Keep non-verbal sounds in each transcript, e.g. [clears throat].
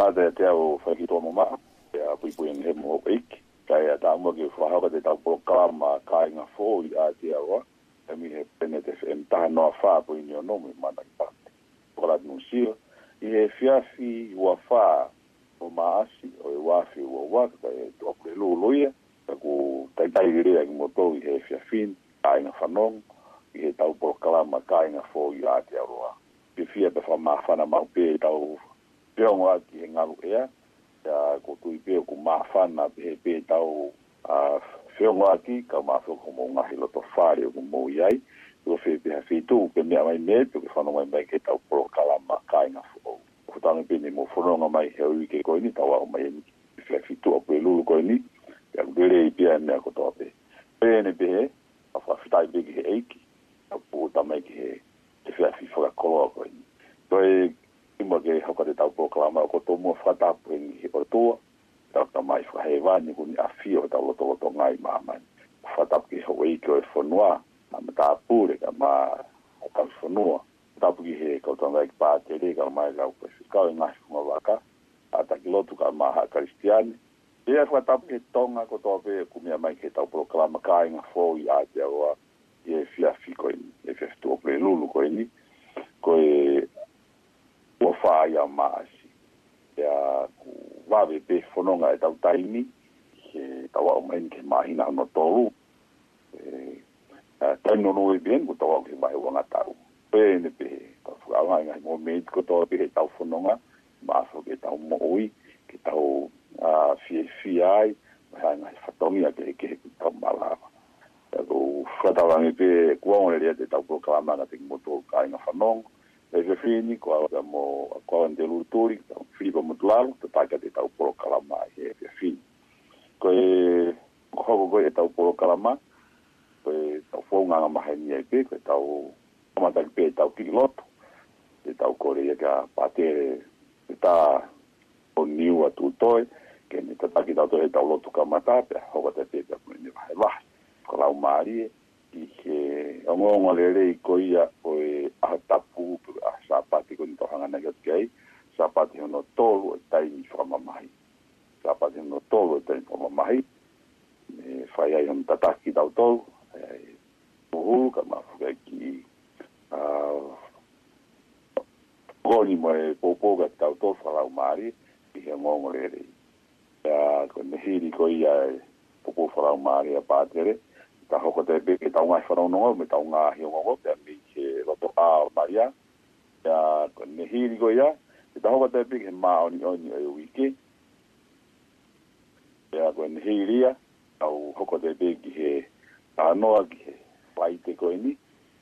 ma te te o whaki tō mama, te a pui pui ngi hemo o ik, kai a tā mua ki whahaka te tau polo kalama ka inga fō i a te awa, e mi he pene te whem taha noa whā pui ni o nō mi mana ki pate. Kora tnu sio, i he whiawhi ua whā o maasi, o e wāwhi ua waka, kai e tō kore lō loia, ka ku taitai i rea ki motō i he whiawhin, ka whanong, i he tau polo kalama ka fō i a te awa. Pe fia te whamā whana maupē tau pea ngā ki he ngā rukea, ko tui pea ku mafana pe he pe tau a feo ngā ki, ka mafio ko mō ngā hilo to whare o ku mō iai, ko fe pe ha fitu, pe mea mai me, pe ku whanau mai mai ke tau poro kalama ka i ngā Ko tāne pe ni mō whanau ngā mai he ui ke koini, tau au mai eni ki fia fitu a pe lulu koini, pe a ngere i pia mea ko tō ape. Pe pe he, a whafitai pe ki he eiki, a pō tamai ki he, ke fia fi whakakoloa koini. Toi ima ke hoka te tau poka lama, ko tō mua whatapu e ngi hiko tōa, tau ta mai whahe wāni kuni a whio ta loto loto ngai māmai. Whatapu ke hoa i kio e whanua, a me tā pūre ka mā o ka whanua. Whatapu ke he e kau tanga i ki pātere, ka mai lau kua whikau e ngai kuma waka, a taki lotu ka maha karistiani. E a whatapu ke tonga ko tō pē, kumia mai ke tau poka lama ka i ngā whō i ātia oa, e fia fi koini, e fia fitu o koini, koe ua faaia maasi ea ku vavepe fonoga e tautaimi he tauau maini ke mahina ona tolu taimi nono ebeni ko tauau ke mahe uagatau e ne pehe tafuaga egahi mo meitiko toa pehe tau fonoga maso ke tau e, e mo'oi ke tau fiefia ai maegahi fatogi a kehekehe ku tau malava ku fukatalagi pe kuaogo lelea te taukokalamaga teki motuo kaiga fanoga e se fini ko abbiamo ko ande lutori Filippo Mutlalo ta paga de tau pro kalama e se fini ko e ko ko e tau pro kalama ko e tau fo nga ma he nie ke ko tau ma ta pe tau pilot e tau ko re ga pate e ta o niu a tu toi ke ne ta ta ki tau to e tau lotu ka mata pe ho ta pe ta ko ne va he va ko la umari e i he ongo ongo lere i koi a koe a tapu a sapati koni tohanga na gat kei sapati hono tolu e taimi whama mahi sapati hono tolu e taimi whama mahi e whai ai hono tataki tau tolu e uhu ka mafuga ki a koni mo e popo ka tau tolu whalau maari i he ongo lere i a koni hiri koi a e popo whalau maari a pātere ta hoko te be ta unha fara unha me ta unha hi unha go te mi ke lo a maria ya ne hi digo ya ta hoko te be ke ma oni oni e wiki ya go ne hi ria au hoko te be ki ta no a ki he te ko ni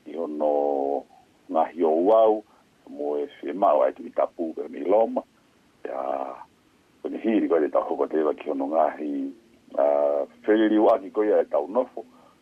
i ono ngā hi o wau mo e se ma wa ki ta pu ke mi loma ya go ne hi digo ta hoko te be ki ono ngā hi Uh, Whiriri wāki koia e tau nofo,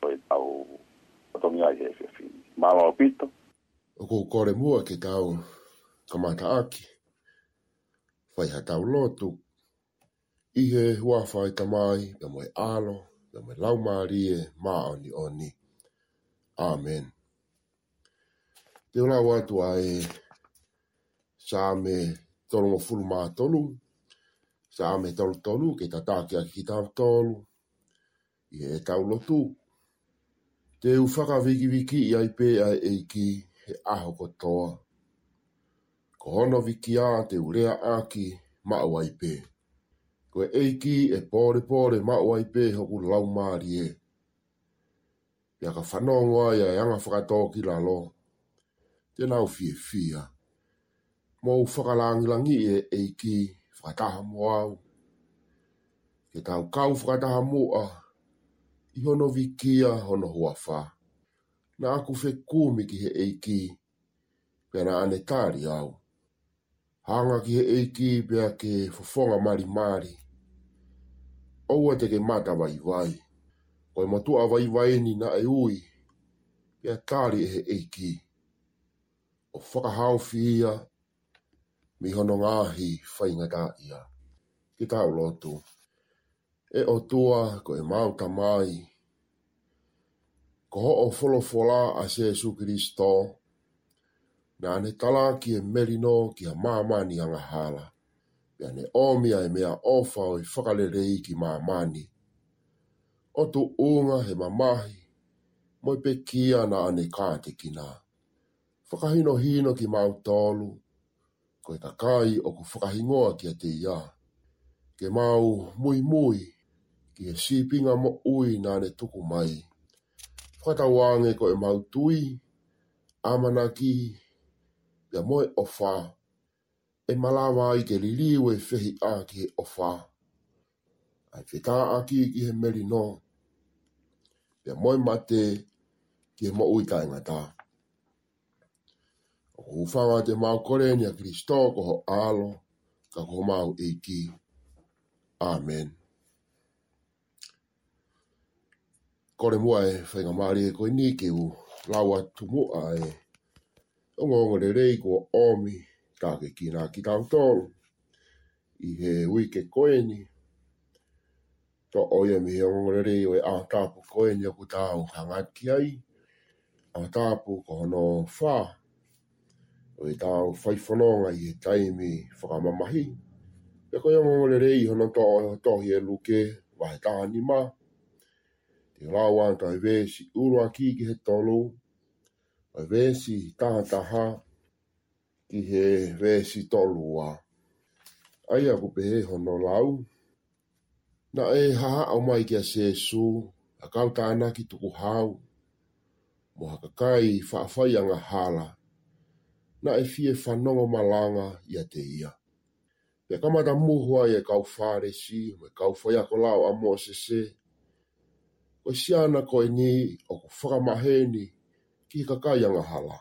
poi au atongi ai he fi. Māma o pito. O kou kore mua ke tau kamata aki. Whai ha tau lotu. Ihe hua whai tamai, da moe alo, da moe laumārie, ma oni oni. Amen. Te ora watu ai sāme tolongo fulu mā tolu, sāme tolo tolu, ke ta tāke aki ki tau tolu, i e tau lotu te uwhaka wiki wiki i ai pē ai eiki he aho katoa. Ko hono wiki a te urea aki ma awai pē. Ko e eiki e pōre pōre ma awai pē hoku lau maari e. Ia ka whanongoa ia e anga whakatoa ki lalo. Te nau fie fia. Mō u whakalangilangi e eiki whakataha mo au. Ke tau kau whakataha mo au i hono vikia hono huafa. Nā aku fe kūmi ki he eiki, pia nā ane tāri au. Hanga ki he eiki pia ke fofonga mari mari. Oua te ke mata vai vai. Koe matua vai vai ni na e ui, pia tāri e he eiki. O whakahau fi ia, mi hono ngāhi whaingatā ia. Ki tāu lotu e o tua ko e mau tamai. Ko ho o folo fola a Jesu Kristo, na ne tala ki e merino ki a mamani anga hala. Pia ne omia e mea ofa o e i whakalerei ki maamani. O tu unga he mamahi, moi pe kia na ane kāte kina. Whakahino hino ki mau tolu, ko e kakai o ku whakahingoa ki a te ia. Ke mau mui mui, ki e sipinga mo ui nā ne tuku mai. Whata wāngi ko e mautui, amanaki, pia moe ofa, e malawa i ke liliwe fehi a ki he ofa. Ai whetā a ki ki he meri no, pia moe mate ki he mo ui tai ngatā. O kuhuwhanga te mau kore ni a Kristo ko ho alo, ka ko mau eiki. Amen. kore mua e whainga maari e koe ni ke u lawa tu mua e o ngongo re rei kua omi tāke ki nā ki tāu tōru i he ui ke koe ni to oia mi he o ngongo re rei o e a tāpu koe ni aku tāu hangat ki ai a tāpu ko hono whā o e tāu whaifononga i he taimi whakamamahi e koe o ngongo re rei hono tō, tō hi e luke wahe tāni maa e rawa ka e vesi urua ki ki he tolo, a vesi taha taha ki he vesi tolo wa. Ai aku he hono lau, na e haha au mai ki a sesu, a kauta ana ki tuku hau, mo haka kai whaafai anga hala, na e fie whanongo malanga i a te ia. Pea kamata muhua e kau whare si, me kau whaia ko lau a mo Ko siana koe ni o ku whakamaheni ki kakai anga hala.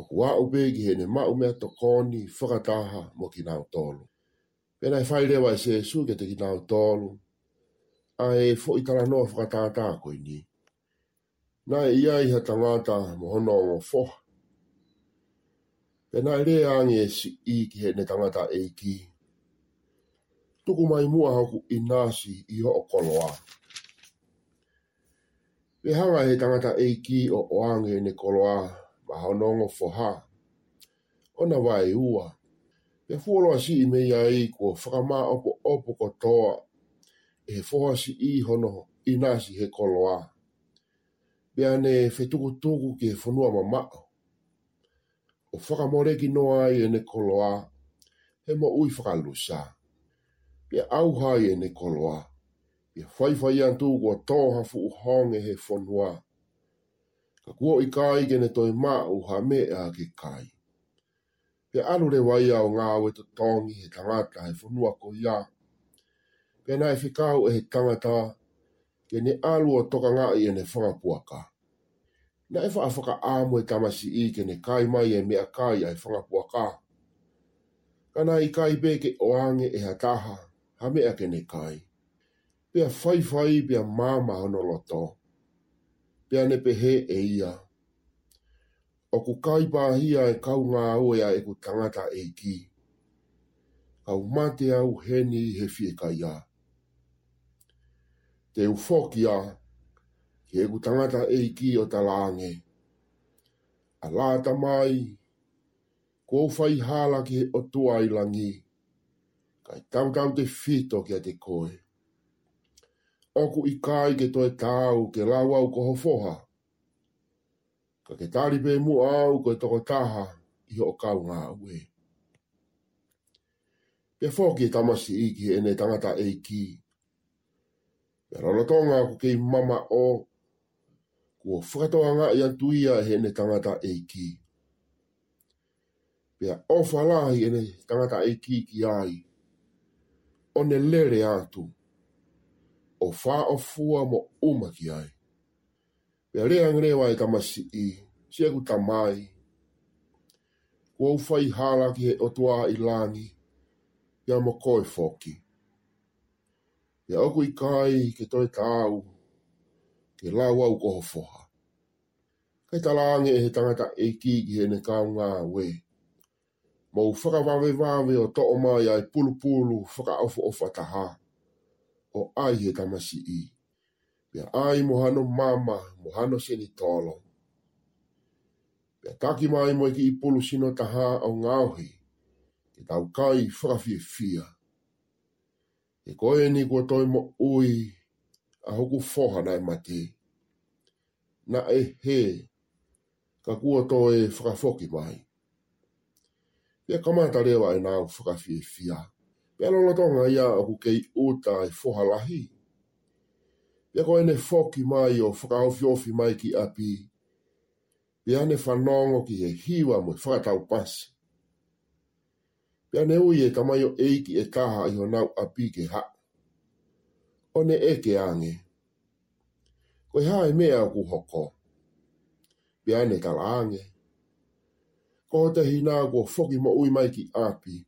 O ku au pēki he ma mau mea to kōni whakataha mo ki nāu tōlu. Pēnei whairewa i e se su ke te ki nāu tōlu. A e fo i tala noa whakatātā koe ni. Nā e ia iha tangata mo hono o foha. Pēnei re ange si i ki he ne tangata e ki. Tuku mai mua haku i nāsi i ho o koloa. Pe hawa he tangata eiki o oange ne koloa ma haunongo foha. Ona wae ua. Pe fuoloa si i mei a i kua whakama opo opo kotoa. E he foha si i hono i nasi he koloa. Pe ane fe tuku tuku ke whanua ma mao. O whakamore ki noa i e ne koloa. He mo ui whakalusa. Pe auha i e ne koloa ia whaiwhai antu kua tōha fu uhonge he whonua. Ka kua i kai gene toi mā uha me a ke kai. Pe anure wai au ngā we tu tōngi he tangata he whonua ko ia. Pe nai whikau e he tangata ke ne alu o toka ngā i ene whangapua ka. Na e whaafaka āmu e tamasi i ke ne kai mai e mea kai ai whangapua ka. Kana i kai beke o ange e ha hataha, ha me mea ke ne kai pe fai fai pe mama ona loto pe ne pe he e ia o ku kai pa hia e kau nga o ia e ku tangata e ki au mate au he ni he fie kai ia te u foki ia ki e ku tangata e ki o ta lange a lata mai ko fai hala ki o tuai langi kai tau tau te fito ki a te koe oku i kai ke toi tau ke lau au ko hofoha. Ka ke tari pe mu au ko e toko taha i ho kau ngā ue. Pia fōki e tamasi i ki e ne tangata e ki. Pia rarotonga ko kei mama o kua whakatoa ngā i antuia e he ne tangata e ki. Pia ofalahi e ne tangata e ki ki ai. O ne lere atu. O ne lere atu o fa o fua mo uma ki ai. Pea rea ngre wai tamasi i, si aku tamai. Kua ufa i hala ki he otua i lani, pea mo koe foki. Pea oku i kai ke toi tau, ke lau au koho foha. Kei tala ange he tangata e ki ki he ne kaunga we. Mau whakawawe wawe o to'o mai ai pulu pulu whakaofo o fataha o ai he tamasi i. Pea ai mohano mama, mohano se ni tolo. Pea taki mai mo ki ipulu sino taha au ngauhi, ki tau kai whakawhie fia. E koe ni kua toi mo ui, a hoku fohana e mate. Na e he, ka kua toi whakawhoki mai. Pea kamata lewa e nau whakawhie fia. Pia kamata lewa e nau Pēlo la tonga ia aku kei uta e foha lahi. Pia ko ene foki mai o whakaofi ofi mai ki api. Pia ne whanongo ki he hiwa mo i whakatau pasi. Pia ne ui e tamai o eiki e kaha i honau api ke ha. O ne eke ange. Koe hae mea aku hoko. Pia ne kala ange. Ko te hina foki mo ui mai ki api. Pia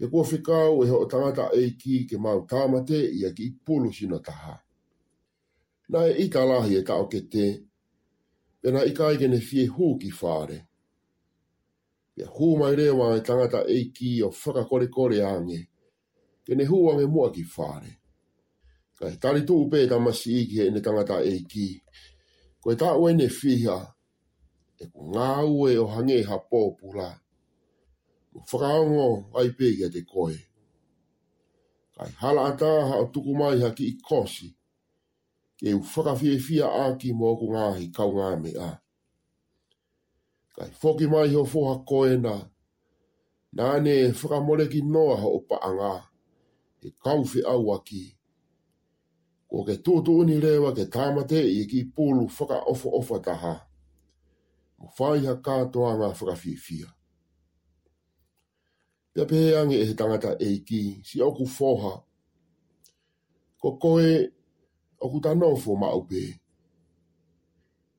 Ke kua whikau e ho tangata e ki ke mau tāmate i a ki i pulu sino taha. Nā e i ka lahi e ka o ke te, pe nā i ka i kene fie hū ki whāre. Ke hū mai rewa e tangata e ki o whakakore kore ange, kene hū ange mua ki whāre. Ka e tari tū pē e tamasi i ki e ne tangata e ki, ko e tā ue ne fiha, e ko ngā ue o hange ha pōpula, whakaongo ai pēkia te koe. Kai hala ata ha o tuku mai ha ki i kosi. Ke u whakawhiawhia a ki mō ku ngāhi kau ngā me a. Kai whoki mai ho fōha koe na Nā ne whakamore ki noa ha o paanga. He kau whi au a ki. Ko ke tōtō ni rewa ke tāmate i ki pōlu whakaofa ofa taha. Mo whaiha kātoa ngā whakawhiawhia pia pe ange e he tangata e ki, si oku foha. Ko koe, oku tano fo ma upe.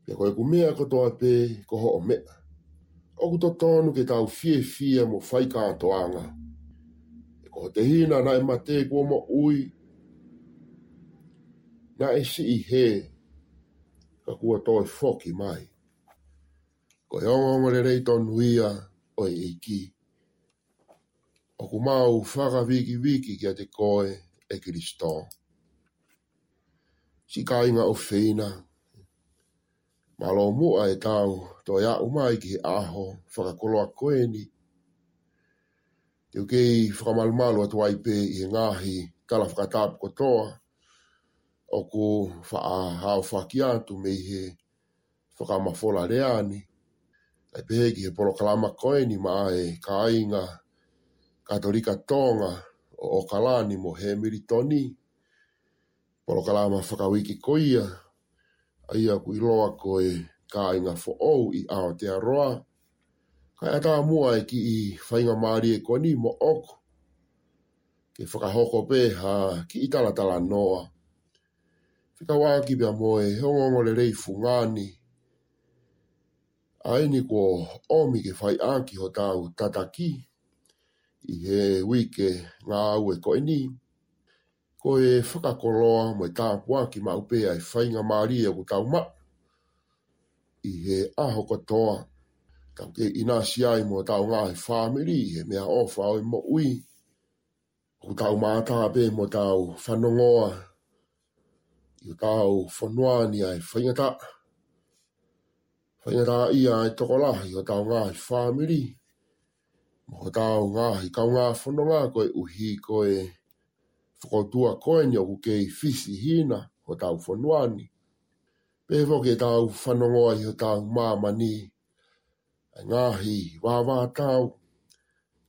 Pia koe ku mea ko toa pe, ko ho o mea. Oku to tonu ke tau fie fie mo fai toanga. E ko te hina na e mate kua mo ui. Na e si i he, ka kua toi foki mai. Ko e ongo ngore rei tonu ia, oi eiki. ki o ku mau whaka wiki wiki kia te koe e Kristo. Si kainga o whina, malo mua e tau to ia umai ki aho whakakoloa koloa koeni. Te ukei whakamalumalu atu aipe i he ngahi tala whakatapu kotoa, o ku wha hao whaki atu me he whakamafola reani, ai pehe ki he polo kalama koe ni ma e kainga ka Katolika Tonga o Okalani mo Hamiltoni. Polo kalama whakawiki koia, aia kui loa koe kāinga fo ou i Aotearoa. Kai ata mua e ki i whainga maari e koni mo oku. Ke whakahoko pē ha ki i talatala noa. Fika wāki bia moe heongongo le rei fungani. Aini kua omi ke whai āki ho tāu tataki. Tataki i he wike ngā au e koe ni. Ko e whakakoloa mo i tāpua ki ma upe ai e whainga Māori e ko tau mak. I he aho katoa. Tau ke inasi ai mo tau ngā he whāmeri he mea ofa oi e mo ui. Ko tau pe mo tau whanongoa. I o tau whanuani ai e whaingata. Whaingata ai e tokolahi o tau ngā he whāmeri. Whaingata ia e tokolahi Mo ko tāo ngā hi kau ngā whono ngā koe uhi koe whakotua koe ni uke kei whisi hina ko tāo whanuani. Pēwho ke tāo whano ngā hi tāo māma ni. Ngā hi wāwā tāo.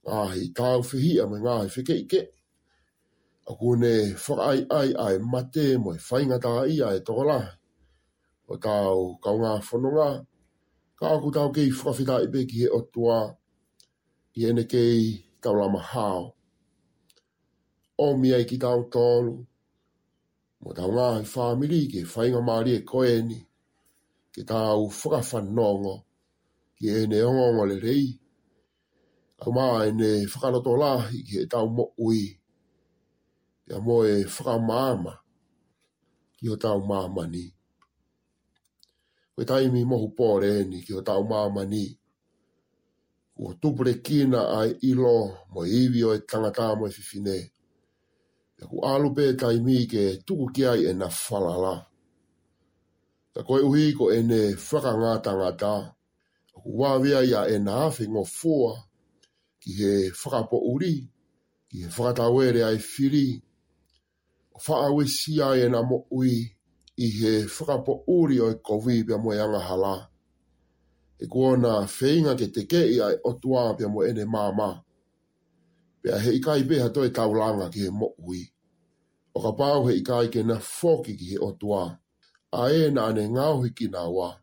Ngā hi tāo whihi a me ngā hi whike ike. A kone whakai ai ai mate mo i whaingatā ia e toko lā. Ko tāo kau ngā whono ngā. Ka aku tāo kei whakawhita i pēki he otua. Ngā i ene kei kaulama hao. O mia i ki tau tolu, mo tau ngā i whāmiri ke whainga maari e koeni, ke tau whakawhanongo ki ene ongongo le rei, au mā ene whakaroto lahi ki tau mo ui, ke a mo e whakamāma ki o tau māmani. Koe taimi mohu pōreni ki o tau māmani. ki o tau māmani ua tupure kina ai ilo mo iwi o e tangata mo e fifine. Ia ku alupe e taimi ke tuku ki ai e na falala. Ia koe uhi ko e ne whaka ngā tangata. Ia ku wawea ia e na hawhi ngō fua ki he whakapo uri, ki he whakatawere ai whiri. O whaawe si ai e na mo ui i he whakapo uri o e kowi pia mo e anga halaa e kua nā whēinga ke teke i ai o pia mo ene māma. Pia he ikai beha toi taulanga ki he mokui. O ka pāu he ikai ke na fōki ki he o A e nā ne ngāuhi ki nā wā.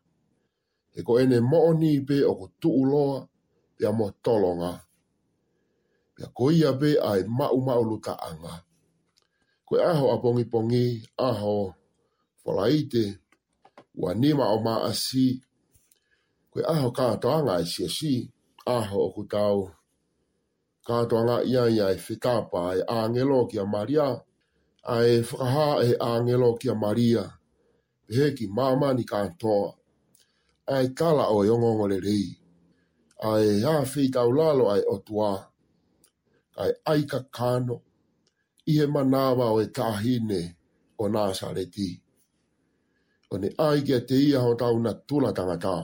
He ko ene mo mooni pe o ko tuuloa pia mo tolonga. Pia ia be ai mau mau luta anga. Koe aho a pongi pongi, aho, wala ite, wanima o maa asii, koe aho kātoanga e si si, aho o ku tau. Kātoanga ia ia e whetāpa e āngelo ki a Maria, a e whakaha e āngelo ki a Maria, e he ki māma ni kāntoa, a e kala o yongongo le rei, a e hawhi tau lalo ai e otua, a e aika kāno, i he manawa o e tahine o nāsareti. O ne aigea te ia ho tau na tūla tangataa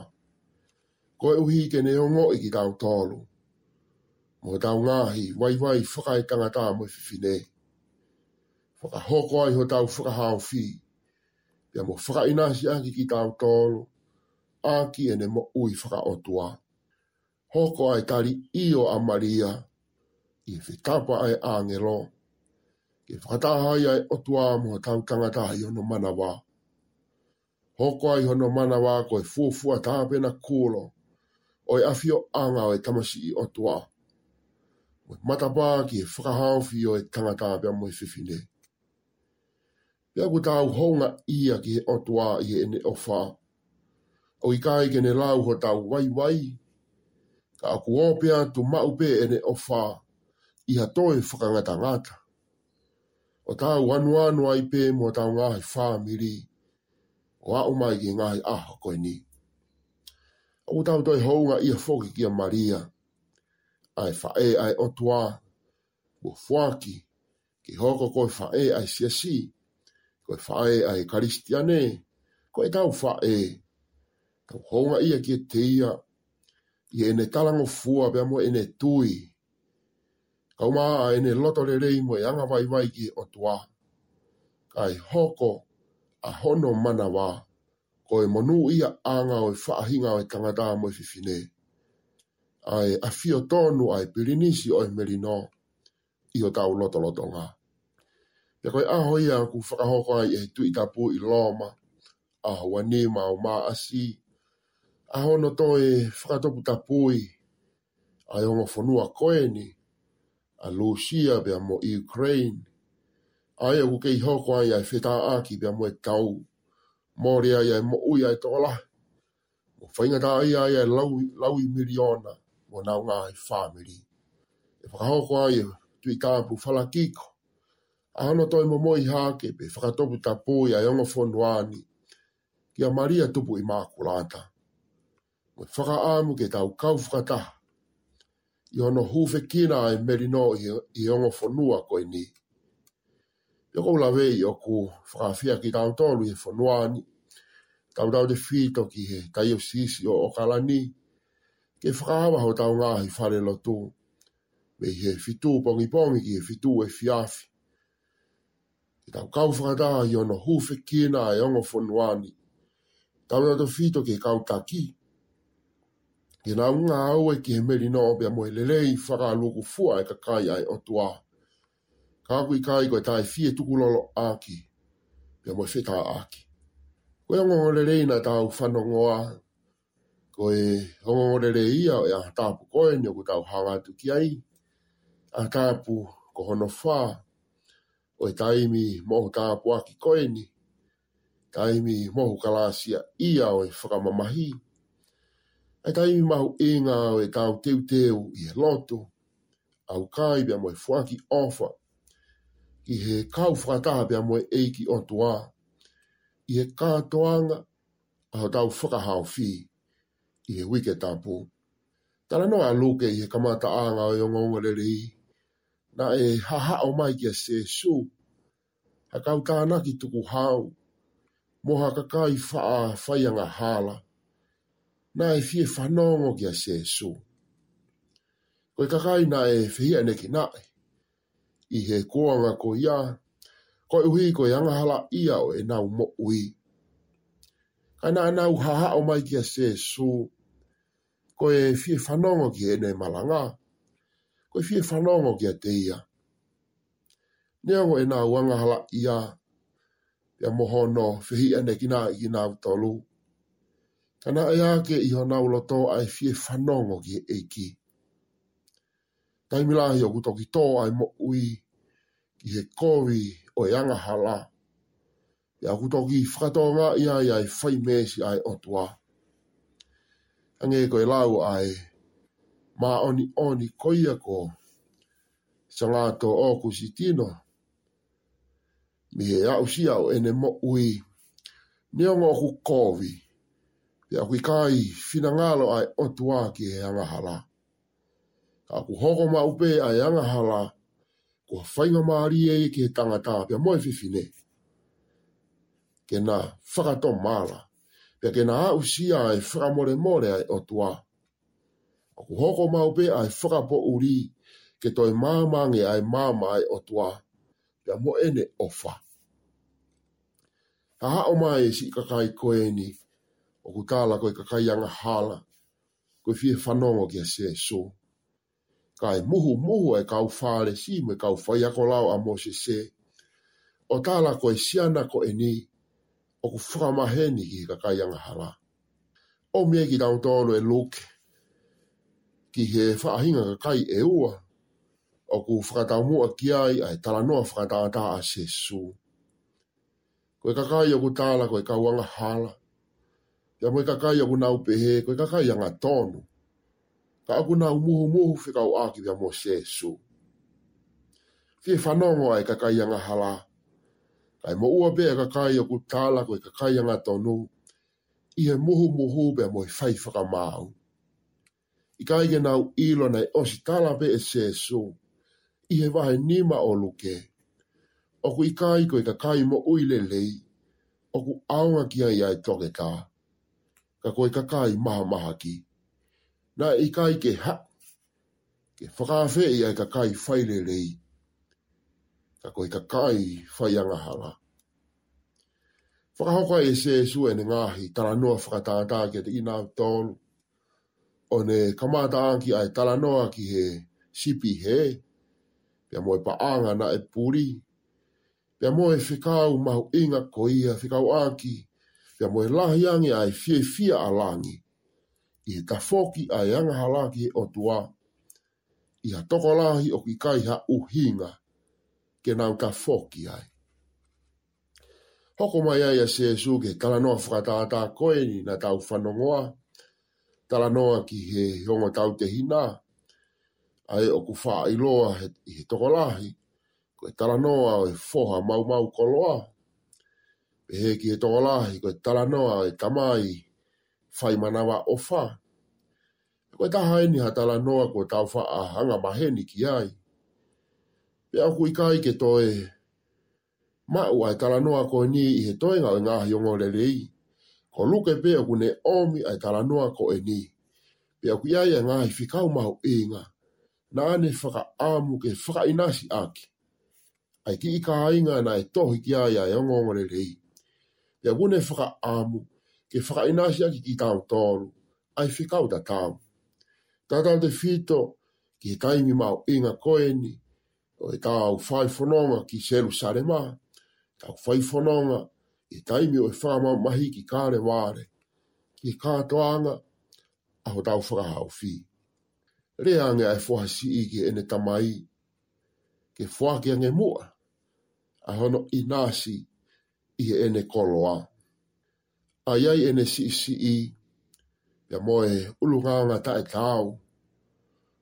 ko e uhi ke neongo i ki tau tolu. Mo tau ngahi, wai wai whakai tangata mo i whiwhine. Whaka hoko ai ho tau whakahau fi. Pia mo whakai nasi aki ki tau tolu. Aki e ne mo ui whakaotua. Hoko ai tari io a Maria. I e whetapa ai angelo. Ke whakataha ai ai otua mo tau tangata i ono manawa. Hoko ai hono manawa ko e fuafua tāpena kūlo. Hoko ai hono manawa ko e tāpena kūlo oi afio anga o e i otua. Oi e matapā ki e whakahaofi o e tangata pia mo e whiwhine. Pia ku tāu honga ia ki he otua i he ene ofa. O i kai ke ne lau ho tāu wai wai. Ka aku opea tu maupe ene ofa i ha toi whakangata ngata. O tāu anuanu ai pē mo tāu ngāhi whāmiri. O a umai ki ngāhi aho koe nii o tau toi hounga ia foki kia maria. Ai fae ai otua, o fuaki, ki hoko koi fae ai si siasi, koi fae ai karistiane, koi tau fae. Tau hounga ia kia teia, ia ene talango fua pia mo ene tui. Kau maa ene loto le rei mo e anga vai vai ki otua. Kai hoko a hono mana waa ko e manu ia anga o e whaahinga o e tangata mo e whiwhine. Ai a whio tonu ai pirinisi o e merino i o tau loto loto ngā. Ia koe aho ia ku whakahoko ai e tui tapu i loma, a wane mau mā asi, a hono to e whakatopu tapui, a e hongo whanua koe ni, a Lucia bea mo Ukraine, a e ku kei hoko ai ai whetā aki bea mo e tau Māori ai e mo'ui ai tō lahi. Mō whainga tā ai ai e laui, laui miriona, mō nau ngā e whāmiri. E whakahoko ai e tui kāpu whalakiko. Ahano tō i mō mō i hāke, pe whakatopu tā pōi ai onga whonuāni. Kia maria tupu i mākulāta. Mō i whakaāmu ke tau kau whakataha. I hono hūwhe ai merino i, i onga whonua koe ni jokullavi joku frafiakin tautolu e he fonuani tautau te fitoki he taiosisi o okalani ke fraava ho taunga he falelotu me he fitu pongi pongi ki he fitu e fiafi e tau kaufrata i ono hufe kina e ongo fonuani tautau te fitoki he kautaki Ke nā unga aue ki he meri nō bea moelelei whakaluku fua e kakai ai e o tuaa. ka kui kai i koe tai fie tuku lolo aki, pia moi whetā aki. Koe ongo ngore rei na tau whanongoa, koe ongo ngore rei ia o ea tāpu koe ni o ku tau hanga tu ki ai, a tāpu ko hono whā, o e taimi mohu tāpu aki koe ni, taimi mohu kalāsia ia o e whakamamahi, ai taimi mahu e ngā o e tau teuteu i e loto, au kai bia moi fuaki ofa, i he kau whakataha pia moe eiki on tuā. I he kātoanga a ho tau whakahau whi i he wike tāpū. Tāna noa a luke i he kamata ānga o yonga unga lele i. Nā e haha o mai kia se su. Ha kau tāna ki tuku hau. Moha kakai whaa whaianga hāla. Nā e fie whanongo kia se su. Koe kakai nā e whihia neki nāi i he koanga ko ia, ko uhi ko iangahala ia o e nau mo ui. Kai nā nau haha o mai kia se su, ko e fie whanongo ki e nei malanga, ko e fie whanongo ki a teia. Nea ngo e nā uangahala ia, ia mohono whihi ane ki nā i nā utolu. Ka nā ea ke iho nā uloto ai fie e whanongo ki e ki taimilahi o kutoki tō ai mo ui ki he kōwi o e angahala. Ia kutoki whakatonga ia ia i whai mēsi ai o tua. Ange koe lau ai mā oni oni koia ko sa ngāto o kusi tino. Mi he au sia o ene mo ui neongo ku kōwi. Ia kui kai whina ngalo ai o tua ki he angahala ka ku hoko ma upe a yanga hala ku whainga maari e ke tangata pia moe whiwhine ke na whakato mala pia ke na a usia ai whakamore more ai o tua ka ku hoko ma upe a e whakapo uri ke toi māmange ai māma ai o tua pia mo ene ofa ha ha o mai e si kakai koe ni o ku tāla koe kakai yanga hala koe fie whanongo kia se so kai muhu muhu e kau fale si me kau fai ako lau a mose se. O tala ko e siana ko e ni, o ku whakamaheni ki ka kai anga O mie ki tau tono e luke, ki he whaahinga ka kai e ua, o ku whakatau mua ki ai ai tala noa whakatata a se su. Koe ka kai o ku tala ko e kau anga hala, ya mo ka kai o ku naupehe, koe ka kai anga tonu, ka aku nā umuhu muhu whikau āki dhe mō sēsu. Fie e ai ka kai anga hala, kai mo ua bea ka kai aku tāla koe ka kai anga tonu, i he muhu muhu bea mō i whai whakamāu. I ka ige nāu ilo nei o si tāla bea e sēsu, i he wahe nima o luke, o ku i kai koe ka kai mo ui lelei, o ku aonga kia iai toke ka, ka koe ka kai maha maha ki na i kai ke ha, ke whakawhe i ai ka kai whairelei, ka koe ka kai whaianga hala. Whakahoko e se su e ne ngāhi, tala noa whakatātā ki te ina tōlu, o ne kamata anki ai tala noa ki he sipi he, pia e pa anga na e puri, pia moe whikau mahu inga koia, whikau anki, pia moe lahiangi ai fie fia alangi, i he tafoki a yanga halaki o otua. I ha tokolahi o ki kai uhinga ke nau tafoki ai. Hoko mai ai a Sesu ke kalanoa whakataata koe ni na tau whanongoa. Talanoa ki he hongo tau te hina. Ai o ku wha iloa loa i he tokolahi. Koe talanoa o e foha mau mau koloa. pe he ki he tokolahi koe talanoa o e tamai fai manawa o fa. Ko e taha hatala noa ko tau fa a hanga maheni ki ai. Pea au kui kai ke toe. Ma ua e tala noa ko eni i he toe ngā ngā hiongo lelei. Ko luke pe au kune omi ai e tala noa ko eni. Pe au kuiai e ngā hi fikau mahu e ngā. Nā ne whaka āmu ke whaka inasi aki. Ai ki i ka ainga na e tohi ki aia e ongo ngore rei. Pe au kune whaka āmu ke whakainasi aki ki tau tōru, ai whikau ta tau. Tātau te whito, ki he taimi mau inga koeni, o e tau whai ki seru sare mā, tau whai whanonga, e taimi o e whāma mahi ki kāre ware, ki kātoanga, aho tau whakahau whi. Reanga e fwaha si i ki ene tamai, ke fwaki ange mua, aho no inasi i ene koloa ai ai ene si si i ya moe ulunganga ta e tau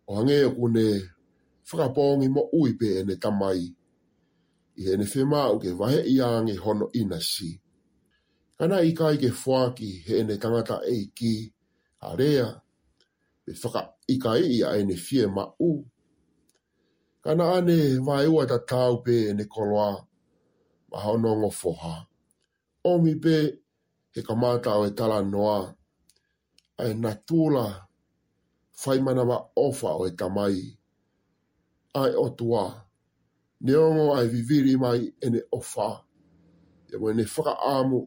o hange e kune whakapongi mo ui pe ene tamai i ene whema o ke wahe i ange hono ina si. Kana i kai ke whuaki he ene tangata e ki a rea pe whaka i kai i a ene whie ma u. Kana ane wae ua ta tau pe ene koloa ma hono foha Omi pe he ka mata o e tala noa, a e natula whaimana wa ofa o e tamai, Ai e otua, ne ongo a viviri mai e ne ofa, e mo ne whaka amu,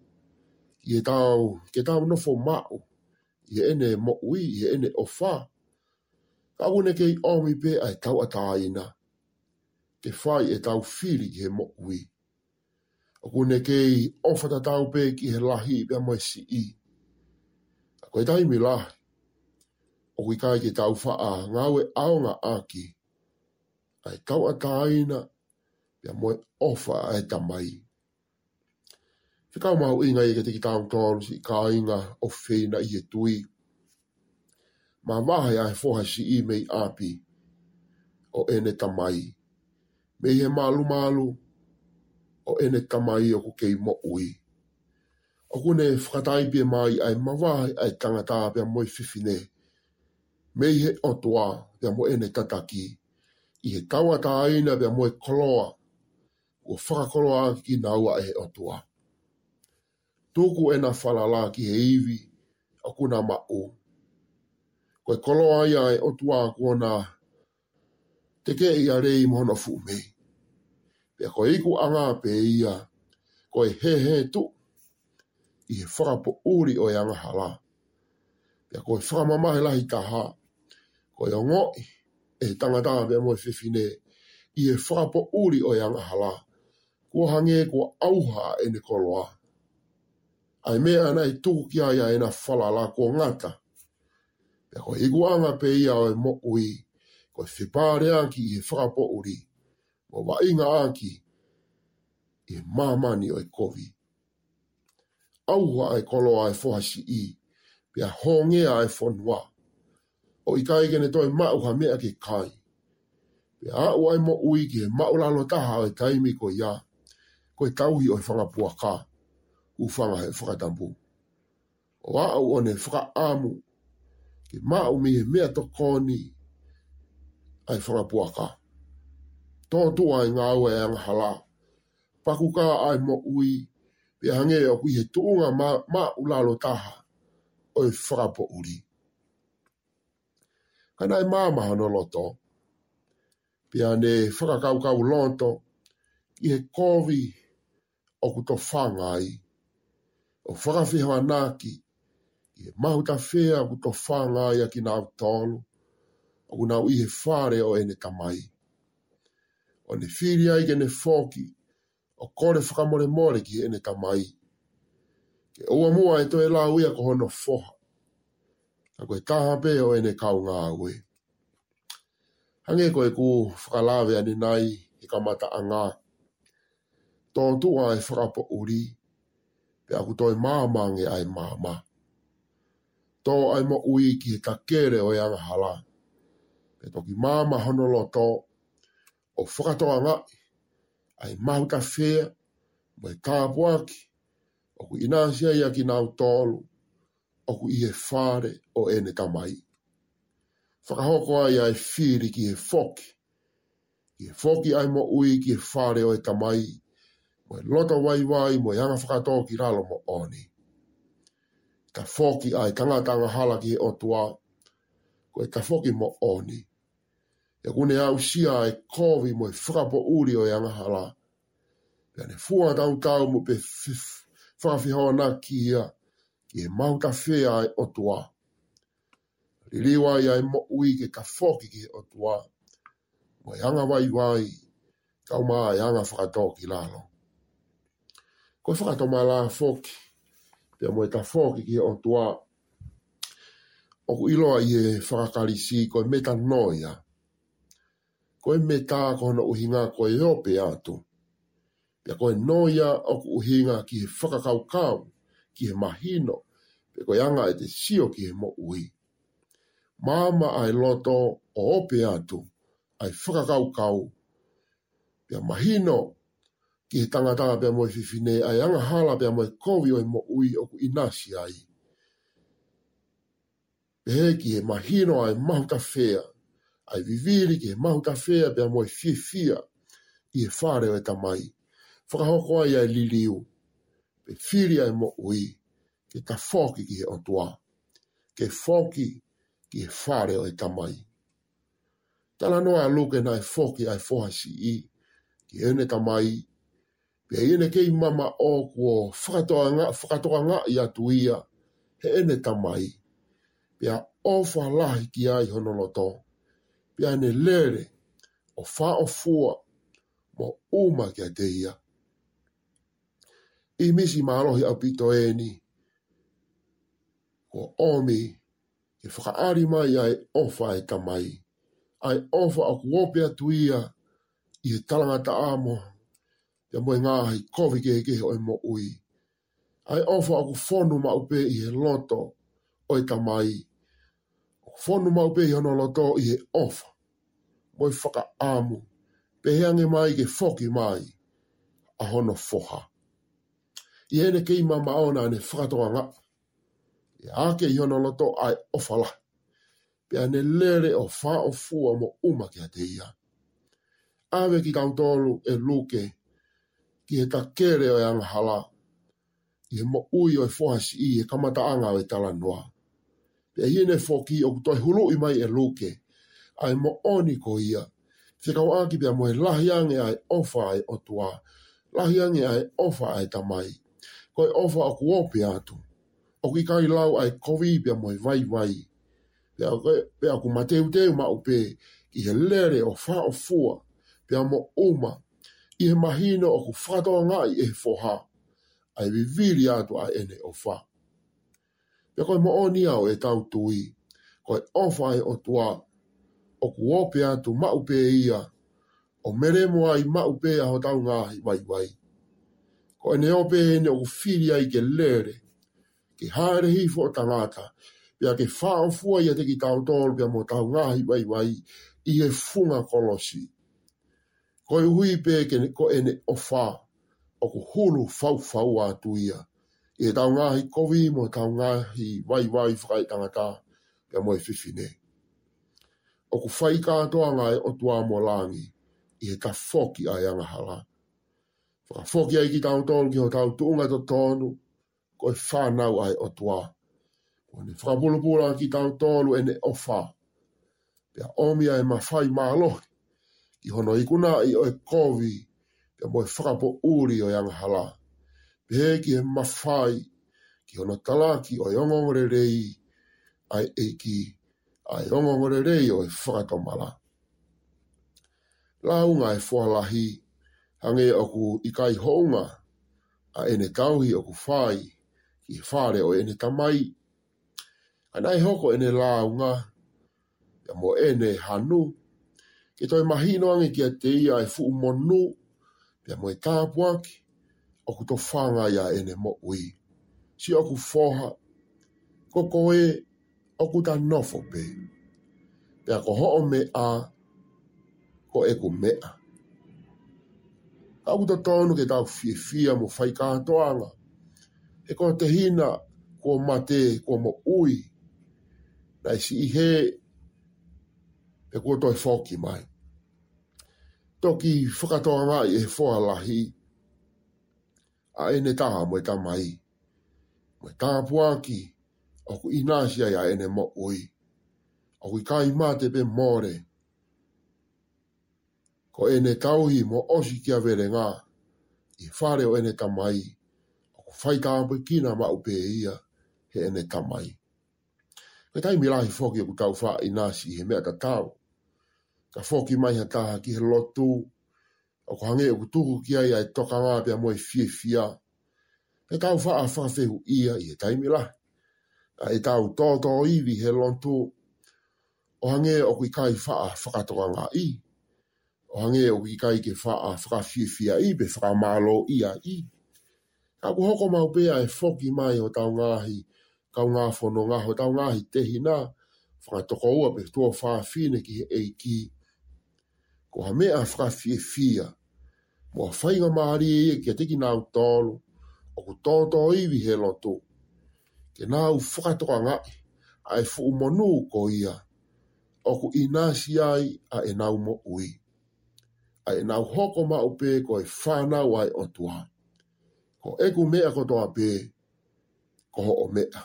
i e tau, ke tau nofo mao, i e ne mo ui, i e ne ofa, ka wune kei omi pe ai e tau ataina, ke whai e tau whiri ke mo a kone kei ofa ta tau pe ki he lahi i pia moe si i. A koe tai mi lahi, o kui kai ke tau faa ngawe aonga aki, a e tau a taina pia moe ofa a e tamai. Fikau mahu inga i ke te ki tau tolu si kainga o feina i e tui. Ma mahi a e foha si i mei api o ene tamai. Mei he malu malu malu o ene tamai o kei mo ui. O kune whakatai pia mai ai mawai ai tangata pia moi fifine. Mei he otoa pia mo ene tataki. I he tawata aina pia moi e koloa. O whakakoloa ki naua e he toa. Tōku ena whalala ki he iwi o kuna ma o. Koe koloa ia e otoa kuona teke ia rei mohono fumei pe ko iku anga pe ia ko e he he tu i he whaka po uri o yanga e hala pe ko i whaka mama he lahi taha ko e ongo e he tangata pe mo whiwhine i he whaka po uri o yanga e hala ko hange ko auha e ne koloa ai mea ana i tuku ki aia e na whala la ko ngata pe ko iku anga pe ia o e mo ui ko e whipare anki i he whaka po uri ko o wa inga aki e mamani o e kovi. Au wa e kolo a e fohasi i, pia honge a fonua, o i kai gene toi mau ha mea ke kai. Pia a ua mo ui ke mau lalo taha o e taimi ko ia, ko e tauhi o e whanga ka, u whanga he whakatambu. O a au o ne whaka amu, ke mau mi e mea to koni, ai whanga pua tōtua i ngā aue angahala. Pakuka ai mo ui, pe hange o kui he tuunga ma, ma ulalo taha, o i whakapo uri. Kana i māmaha no loto, pe ane whakakaukau lonto, i he kōwi o ku tō whangai, o whakawhiho anaki, i he mahuta whea o ku tō whangai a ki nā tolu, o ku nā i he whare o ene tamai. o ne whiri ai ke ne fōki, o kore whakamore mōre ki ene ka mai. Ke ua mua e toi la uia ko hono foha. Ka koe kaha pe o ene kau ngā ue. Hange koe ku whakalawe ane nai i e ka mata a ngā. Tōntua e whakapo uri, pe aku toi māmange ai māma. Tō ai mo ui ki he kakere o yanga e hala. Pe toki māma honolo tō, to, o whakatoa wa, ai mahu ka whea, mai ka aki, o ku inansia ia ki nāu tōlu, o ku ihe whāre o ene tamai. Whakahoko ai ai whiri ki he whoki, ki he whoki ai mo ui ki he whāre o e tamai, mo e loto wai wai mo e anga whakatoa ki ralo mo oni. Ka whoki ai kangatanga hala ki he otua, ko e ka whoki mo oni e kune au sia e kovi mo e whakapo uri o yanga e hala. Pia ne fua tau tau mo pe whakawhihoa nā ki ia ki e mau ta whea e otua. Liriwa ia e mo ui ke ka whoki ki e otua. Mo e anga wai wai, kau mā e anga whakatō ki lalo. Ko e whakatō mā la whoki, pia mo e ta whoki ki e otua. Oku iloa i e whakakarisi, ko e metanoia. noia ko e me tā kohana uhi ngā ko e ope ātu. Pia ko e noia o ku uhi ngā ki he whakakaukau, ki he mahino, pe ko e anga e te sio ki he mo uhi. Māma ai loto o ope ātu, ai whakakaukau, pia mahino, ki he tangata pia moi whiwhine, ai anga hala pia moi kowi o e mo uhi o ku inasi ai. Pia he ki he mahino ai mahuta fea, ai viviri ke mau ta fea pe amoe fie fia i e whare o e tamai. Whakahoko ai ai liliu, pe filia mo ui, ke ta whoki ki he o tua, ke foki ki he whare o e tamai. Tala noa a luke nai foki ai whohasi i, ki ene tamai, pe ene kei mama o kuo whakatoa nga i atu ia, he ene tamai, pe a ofa lahi ki ai honolotoa pia ne lere o fa o fua mo uma kia deia. I misi marohi au pito e ko omi ki whakaari mai ai ofa e kamai, ai ofa a kuopea tuia i he talangata amo, ya moe ngā hai kovi ke hekehe o e mo ui. Ai ofa a ku fonu ma upe i he loto o e kamai, fonu mau pe hono lo to i of moi faka amu pe hange mai ke foki mai a hono foha i ene ke ima ma ona ne fato i ake i hono lo to ai ofala pe ane lere o fa o fua mo uma ke ate ia ave ki kautolu e luke ki e kakere o yang e hala i he mo ui o e fuhasi i he kamata anga o e talanoa pe hi ne foki o to hulu i mai e luke ai mo oni ko ia se kau wa ki mo lahi ange ai ofa ai o tua lahi ai ofa ai tamai ko ofa o ko pe atu o ki kai lau ai kovi pe mo vai vai pe ko pe ko mate u te ma upe ki he lere o fa o fua pe mo uma i he mahino o ku fatoa ngai e foha ai vivili atu ai ene o faa e koe mo oni au e tau tui, koe ofai o tua, o ku ope atu maupe e ia, o mere moa i maupe aho tau ngā wai wai. Koe ne ope e ne uwhiri ai ke lere, ke haere hifo o tangata, pia ke whao fua ia te ki tau tol, pia mo tau ngā wai wai, i e funga kolosi. Koe hui pe ke ne, ko ene ofa, o ku hulu fau fau atu ia, i he tau ngāhi kowi mo he tau ngāhi wai wai whakai tangata e mo e whiwhi ne. O ku whai kātoa ngai o tuā mo langi i he ta whoki ai anga hala. Whaka whoki ai ki tau tonu ki ho tau tuunga to tonu ko e whānau ai o tuā. O ne whakapulupula ki tau tonu e ne ofa. Pea omia ai ma whai mālohi ki hono ikuna i o e kowi pia mo e whakapo uri o yanga hala. Pia pēki e mawhai ki ono tala ki o iongo ngore rei ai eiki a iongo ngore rei o i whakatomala. Launga e fuahalahi hange o ku ikai hounga a ene kauhi o ku whai ki whare o ene tamai. Anai hoko ene launga ya mo ene hanu ki toi mahino ange kia teia e fuu monu ya mo e tāpuaki o ku to whanga ia ene mo ui. Si o ku whoha, ko koe o ku ta nofo pe. Pea ko ho'o me a, ko e ku me a. Kau ta tonu ke tau fie fia mo fai kātoanga. E ko te hina ko mate ko mo ui. Nai si he, e ko toi fōki mai. Toki whakatoa mai e fōalahi. Toki a ene taha mo ta mai. Mo ta taha puaki, o ku inasia ya ene mo oi. Aku ku kai mate pe more. Ko ene tauhi mo osi kia vere ngā, i fare o ene ta mai. Aku fai ka taha pe kina ma upe ia, he ene ta mai. Ke tai mirahi foki o ku tau wha inasi he mea ta tau. Ka fōki mai ha taha ki he lotu, o ko hangi e kutuku ki ai ai e toka ngā pia moi fie fia. E tau wha a whawhehu ia i e taimila. E tau tōtō iwi he lontu o hangi o kui kai wha a whakatoka ngā i. O hangi o kui kai ke wha a whakafie fia i pe whakamalo ia i. A ku hoko mau pea e whoki mai o tau ngāhi, kau ngā whono ngā ho tau ngāhi tehi nā, whakatoka ua pe tō whaafine ki he eiki. Ko ha mea whakafie fia, Wa whainga maari e kia teki nā utālo, o ku tātā iwi he lato. Ke nā u whakatoka ngai, a e fuu monu ko ia, o ku inasi ai a e nau mo ui. A e nau hoko ma upe ko e whanau ai o tua. Ko eku mea kotoa pē, ko ho o mea.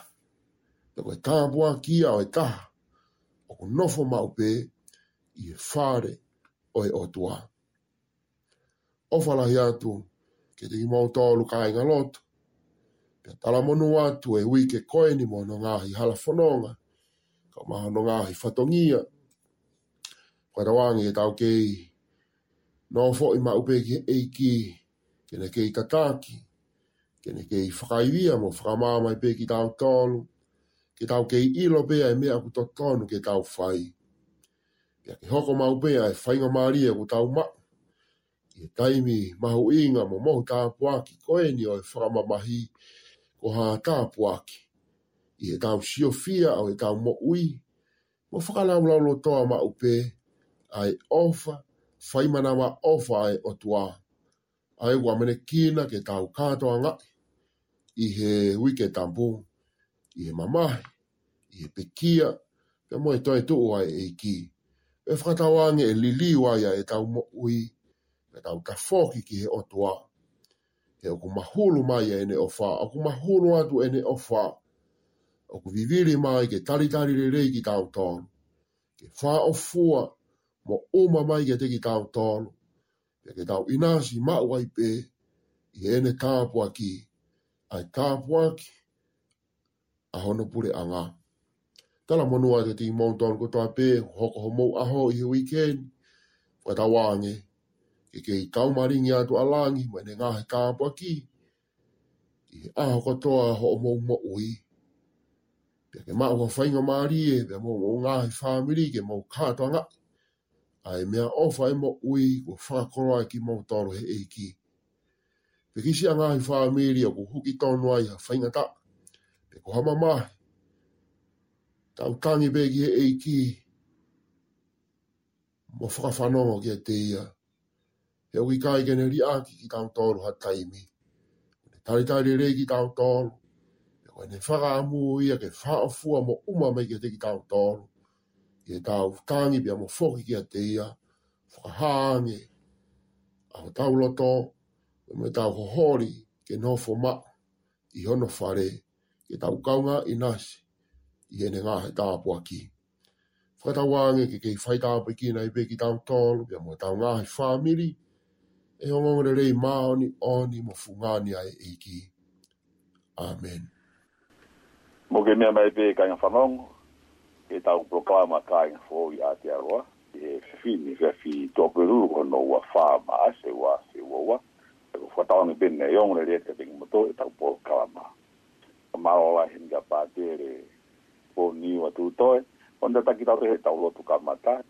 tāpua kia o e taha, o ku nofo ma upe i e o e o tua. o falahi atu ke tiki mau tōlu ka inga lotu. Pia tala monu atu e hui ke koe ni mo no ngāhi hala whanonga, ka maha no ngāhi whatongia. Koe rawangi e tau kei, nō fo i ma upe ki eiki, kene kei tataki, kene kei whakaiwia mo whakamāma i pe ki tau tōlu, ke tau kei ilo bea e mea kutotonu ke tau whai. Pia ke hoko ma upea e whainga maria ku tau maku, e taimi mahu inga mo mohu tāpuaki ko e ni o e whakamamahi ko ha tāpuaki. I e tāu siofia au e tāu mo ui, mo whakalau lau lotoa ma upe, ai ofa, whaimana wa ofa ai o tuā. Ai wamene kina ke tāu kātoa ngai, i he wike tampu, i he mamahi, i he pekia, ke mo e toi tuu ai e ki. E whakatawange e liliwa ia e tau mo ui, le tau ta fōki ki he otua. He oku mahulu mai e ne ofa, oku mahulu atu e ne ofa. Oku viviri mai ke tari tari re rei ki tau tonu. Ke wha o fua mo uma mai ke te ki tau tonu. Ke ke tau inasi ma ai pē, i e ne tāpua ki. Ai tāpua ki, a hono pure anga. Tala monua te ti mōntonu ko tō pē, hoko ho aho i weekend, wa tawa ngē ke ke i kaumaringi atu alangi, mai ne ngā he kāpua ki. I he aho katoa ho o mou mo ui. Pia ke mā ua whainga māri e, pia mō o ngā he whāmiri, ke mō kātoa ngā. Ai mea ofa e mo ui, ko whakoroa ki mō toro he eiki. Pia kisi a ngā he whāmiri, a ko huki tonu ai ha whainga ta. Pia ko hama mahi. Tau tangi bēki he eiki. Mō whakawhanongo ki a ke Mō he ui kai kene ri aki ki tau tōru ha taimi. Tari tari re ki tau tōru, he koe ne whaka amu ia ke whaafua mo uma mai ke te ki tau tōru, ki he tau tangi pia mo whoki ki a te ia, whakahāne, aho tau loto, me tau hohori ke nofo ma, i hono whare, ke tau kaunga i nasi, i hene ngā he tāpua ki. Whakatawange ke kei whaitāpua ki nei pe ki tau tōru, pia mo tau ngā he whamiri, e o ngore rei maoni oni mo fungani ai iki. Amen. Mo ke mea mai pē kai ngā e tau propama kai ngā fō i a te aroa, e whiwhini o tōperuru kono ua whāma ase ua se ua ua, e ko whataone pēne e ongre rei te pingi moto e tau pō kalama. Marola hinga pātere pō niu atu toe, onda takitau te he tau lotu kamata,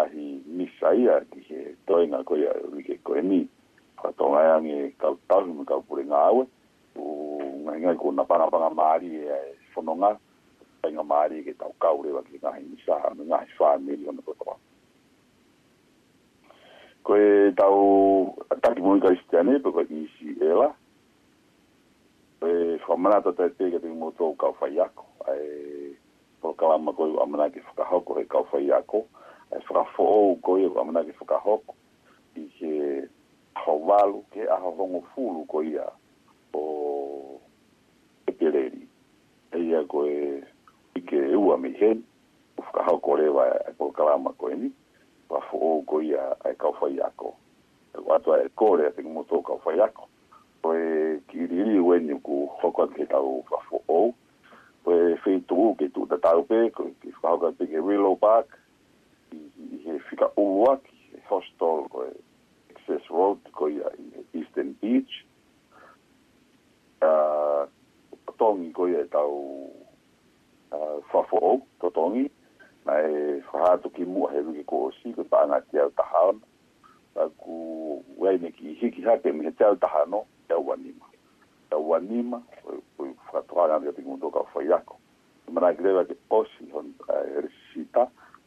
ahi misaia ia ki he toenga koe a rike koe ni. Whatonga ia nge kau tau me kau pure ngā aue. O ngai ngai ko na panapanga maari e whanonga. Panga maari e ke tau kaure wa ki ngahi misa ha me ngahi whaa meri ona kotoa. Koe tau taki mui kai stiane pe koe isi e la. Koe whamanata tai te ka te mo tō kau whaiako. Ae, pokalama koe amana ke whakahau koe kau whaiako. Koe whakafo'ou koia ko amanaki whakahoko i ke ahowalu ke ahohongo fulu koia o epeleri eia koe i ke ua mihen o whakahoko rewa e ko e kalama koe ni whakafo'ou koia e kauwhai ako e ko atua e kore a tingu moto kauwhai ako koe ki riri ueni ku hoko ke tau whakafo'ou koe whetuu ke tu tatau pe koe ki whakahoko ke Willow Park είχε φύκα ουλουάκ το ε, εξές ρότικο για Eastern Beach τόνι ε, τα φαφό το τόνι να ε το ε, και κόσι και πάνω, ανάτια τα χάρν τα και η και χάκε με τέλ τα χάνο τα ουανίμα τα ουανίμα που το για την κουντόκα μα να και όσοι τον ρησίτα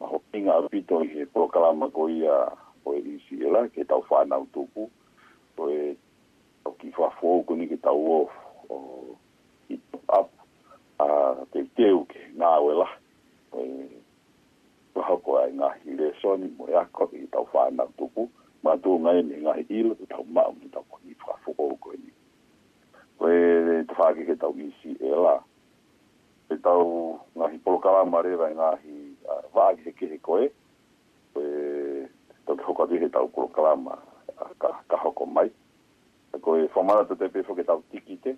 ma hopinga a pito i he proklama ko ia o e isi e la, ke tau whanau tupu, o e o ki wha fōku ke tau o o i ap a te teu ke ngā o e la, o e waha ko ai ngā hile soni mo e ako ke tau whanau tupu, ma tō ngai ni ngā ilu tu tau mao ni tau ko i wha ni. O e te whake ke tau isi e la, e tau ngā hi polokalama rewa ngā hile, va e, a que que coe pues tengo que decir tal proclama acá acá con mai coe formada te te pienso que tal tiquite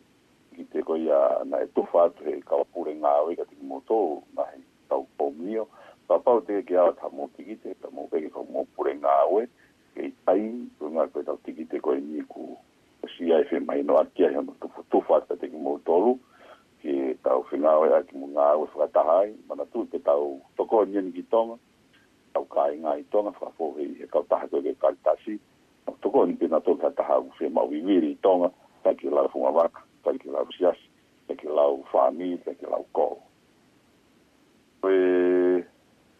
y te coe ya na tu fato que cava pure en ave que tengo todo na tal mío papá te que ya está muy tiquite está muy que como pure en ave que ahí pues na coe tal tiquite coe ni ku si hay fe mai no aquí hay un tu fato te tengo todo ke tau whingau ea ki mga awe whakatahai, mana tū te tau toko nieni ki tonga, tau kai ngā i tonga, whakafohe i he kau taha koe ke kari tasi, toko ni pina tō kia taha uwhi mau i wiri i tonga, tai ki lau whunga waka, tai ki lau siasi, tai ki lau whāmi, tai ki lau kō. Koe,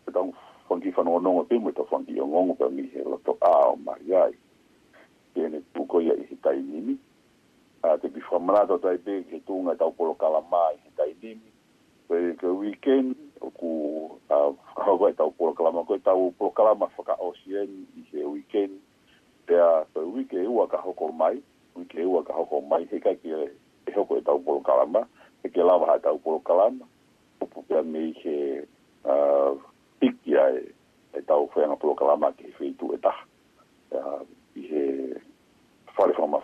te tau whanki whanonga nonga pēmu, te whanki o ngongo pēmi he loto a o mariai, tēne tūko ia i hitai nimi, a ah, te bi fomana to tai be ke tu tau polo kala mai ki tai dimi pe ke weekend o ku a ah, hawa tau polo kala mai ko tau polo kala mai foka ocean i se weekend te a pe weekend u ka hoko mai weekend u ka hoko mai he ka ki e hoko tau polo kala mai ke lava ha tau polo kala mai pu pe me ke a ah, tiki ai e tau fe na polo kala mai ke fe tu eta a i he fale fo ma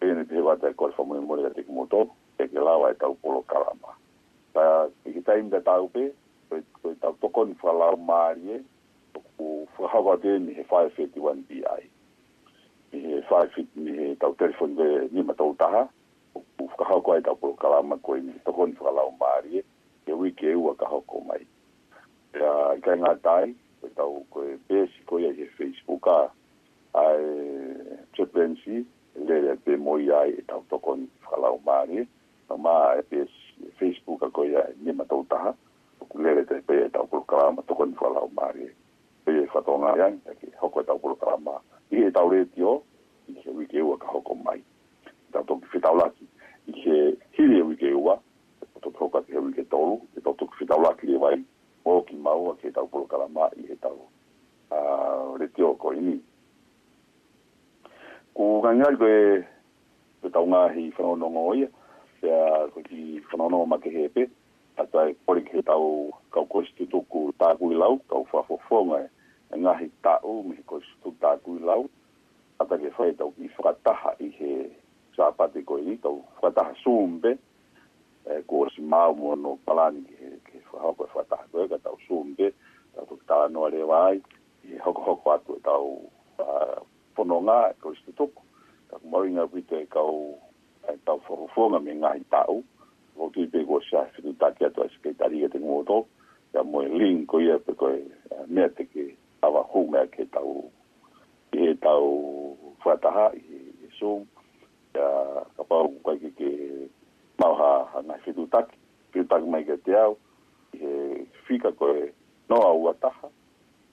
ene te wata e kore whamuni mori a te kumoto, e ke lawa e tau polo kalama. Ta e ki taim da tau pe, koe tau toko ni whalau maari e, ku whahawa te ni he 531 DI. Ni he 551, ni he tau telefon koe ni matau taha, ku whakahau koe tau polo kalama koe ni toko ni whalau maari e, ke ui ke ua kaho ko mai. Ia, kai ngā tai, koe tau koe pēsi koe e he Facebook a, a, a, le pe moi ai e tau toko ni whakalau maari, no ma e pe Facebook a koi ai ni matau taha, toku lele te pe e tau kuru karama toko ni whakalau maari. Pe e whatonga ian, e ke hoko e tau kuru karama. I e tau re tio, i ke wike ua ka hoko mai. E tau toki whetau laki, i ke hiri e wike ua, e toto toka ke wike tolu, e tau toki whetau laki le wai, o ki maua ke tau kuru karama i e tau. Uh, re tio ko ini, ku ngai ko e tau nga hi fa no ngo ya ko ki fa no no ma ke he ata e pori ke tau ka ko stu to ku ta ku lau ka fa fo e. fo e ma nga hi ta u mi ko stu ta ku lau ata ke fa tau ki fa ta ha i he sa pa te ko ni tau fa ta sumbe e ko si ma mo no palani ke ke fa ha ko fa ta ko ka tau sumbe ta ku ta no le vai i ho ko ko atu e tau fono nga ko isto toko ka mai nga vite ka o ka foro fonga me nga ita o o ti be go sha fitu ta ke to ske ta ri te moto ya mo link ko ia pe ko eh, me te ke ava hu me ke ta o e ta o fata ha e so ya ka pa o ka ke ma ha fitu ta fitu ta me ke te ao e fika ko no a uataha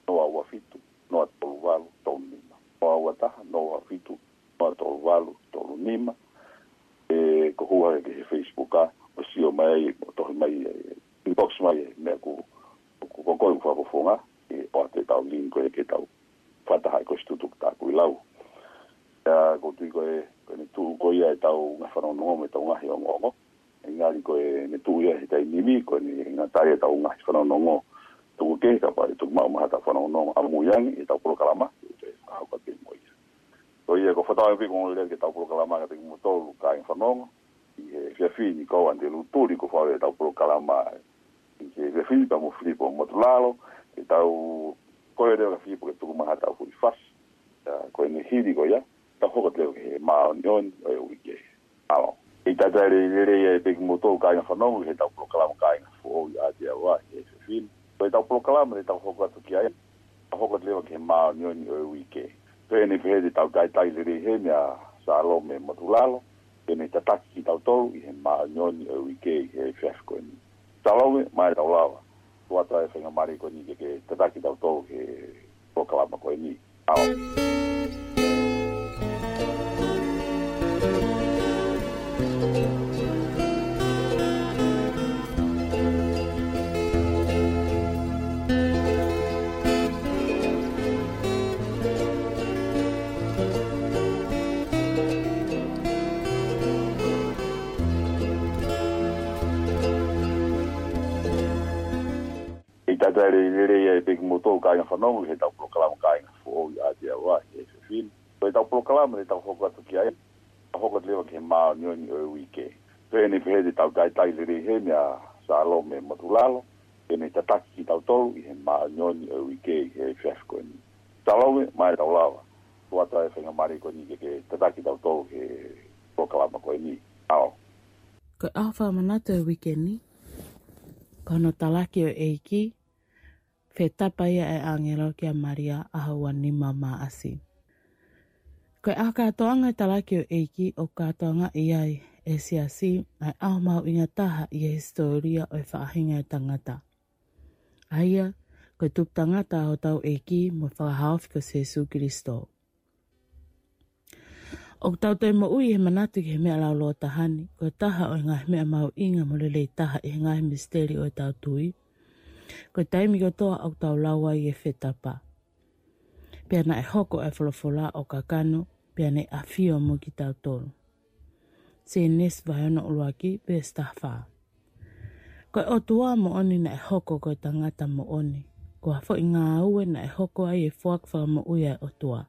no a uafitu no a tolu valo ua taha no wa fitu ma tolu walu tolu nima e ko hua e ke facebook a o si o mai e ko tohi mai e inbox mai e mea ku ku kokoi ku fafofonga e o ate tau linko e ke tau fataha e ko stutuk taku ilau ya ko tui ko e ko ne tu ko ia e tau ngafano nongo me tau ngahi o ngongo e ngari ko e ne tu ia e tai nimi ko ne ngatai e tau ngahi fano nongo tuku ke ka pa e tuku mau mahata fano nongo amu yangi e tau polo kalama e tau polo kalama o ia ko fatau e pikon lele ke tau pulo kalama ka teki motolu ka in whanonga i he fia fi ni kau ante luturi ko fawe tau pulo kalama i he fia fi pa mo flipo motu lalo ke tau koe reo ka flipo ke tuku maha tau fuli fas koe ni hiri ko ia tau hoko teo ke he maa ni on o e uike alo i tatare i lere ia e teki motolu ka in whanonga he tau pulo kalama ka in fuo i a tia wa he fia fi koe tau pulo kalama ni tau hoko atu ki a ia tau hoko teo ke he maa ni on o e uike alo pēne pēhe te tau tai tai lere he mea sālo me matulalo, pēne te taki ki tau tolu i he maa nyoni au i ke i he fiasko e ni. Tawawe, mai tau lawa, tuata e whenga mare ko ni ke te taki tau tolu he tokalama ko e ni. Tawawe. ta ta le le e big moto ka ina fa nau he proclam ka ina fo o ia dia wa e se fin foi ta proclam le ta fo ka tu kia ta fo ka le ke ma ni ni o wike pe ni pe de ta ta ta le le he mia sa lo me matulalo e ni ta ta ki ta to i he ma ni ni o wike he chef ni ta lo me ma ta la wa wa ta e fenga mari ko ni ke ke ta ta ki ta to he proclam ko ni ao ko afa manata wike ni Kono talakio eiki, whetapa ia e angelo kia maria aha wani mama asi. Koe aha katoa ngai e talaki o eiki o katoa ngai iai e si asi ai aho mau inga taha i e historia o e whaahinga e tangata. Aia, koe tup tangata aho tau eiki mo whakahaofika Sesu Kristo. O tau te mo ui he manatu ki he mea lau loa tahani, koe taha o inga e he mea mau inga mo lelei taha i he ngā misteri o e tau tui ko taimi ko toa au tau lawa i e whetapa. Pea na e hoko e wholofola o ka kano, pea ne a fio mo ki tau tolu. Se nes vai ono uluaki, pe stafa. Ko e otua mo oni na e hoko ko e tangata mo oni. Ko hafo i ngā aue na e hoko ai e fuak wha mo ui e otua.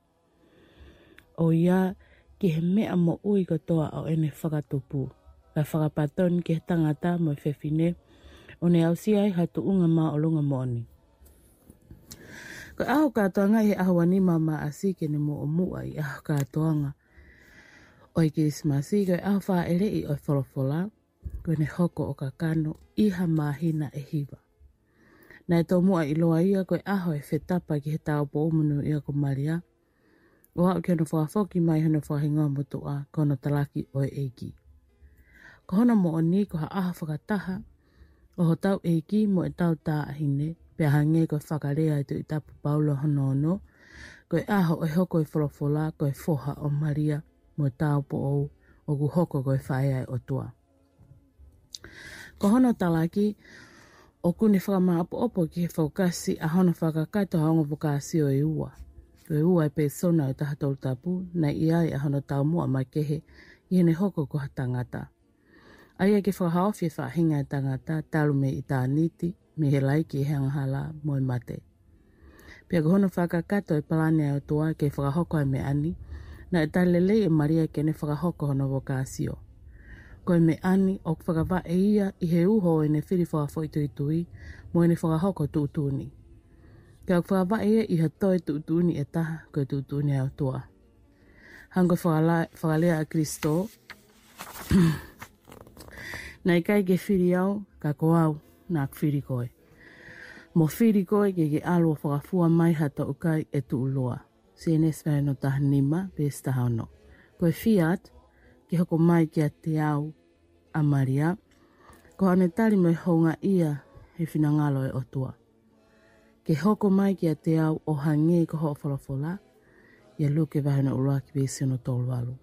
O ia, ki he mea mo ui ko toa au ene whakatupu. Ka whakapatoni ki he tangata mo e whewhine, o ne ausi ai hai unga maa o longa moani. Ko aho katoa ngai he ahua ni maa maa asi ke ne mo o mua i aho katoa nga. O i kiri smasi koe aho faa ele i oi wholofola koe ne hoko o ka kano iha maa hina e Na Nei tō mua i loa ia koe aho e whetapa ki he tau po umunu ia ko maria. O hau ki hana whaa whoki mai hana whaa hingoa mutu a kono talaki o e eiki. Ko hana mo o ni ko ha aha whakataha o ho tau eiki mo e tau tā ahine, pia hange koe whakarea i e tu i tapu paulo hanono, koe aho e hoko i wholofola koe foha o maria mo e tau po ou, o gu hoko koe whaeai o tua. Ko hono talaki, o kuni whakama apu opo ki he whaukasi a hono whakakaito haongo vokasi o i ua. Koe ua i pēsona o e taha tapu, nei i ai e a hono tau mua mai kehe, i hene hoko ko hatangata. Ai e ke whakao whi whahinga tangata, talu me i tā niti, me he lai ki hea ngahala moi mate. Pia ko hono whakakato e palani au toa ke whakahoko me ani, na e tai lelei e maria ke ne whakahoko hono vokasio. Ko me ani o ok whakawa e ia i he uho e ne whiri whakafo i tui tui, mo e ne whakahoko tūtūni. Ke au whakawa e ia i ha toi tūtūni e taha ko tūtūni au toa. Hango whakalea a Kristo, [clears throat] nei kai ke whiri au, ka ko au, nā whiri koe. Mo whiri koe ke ke alo whakafua mai hata o kai e tu uloa. CNS whare no tahanima, pēs tahano. Koe fiat, ke hoko mai ke a te au, a maria, ko ane tari mai honga ia he ngalo e otua. Ke hoko mai ke a te au o hangi ko hoa wharawhola, ia luke vahana uroa ki pēsio e no tolu alu.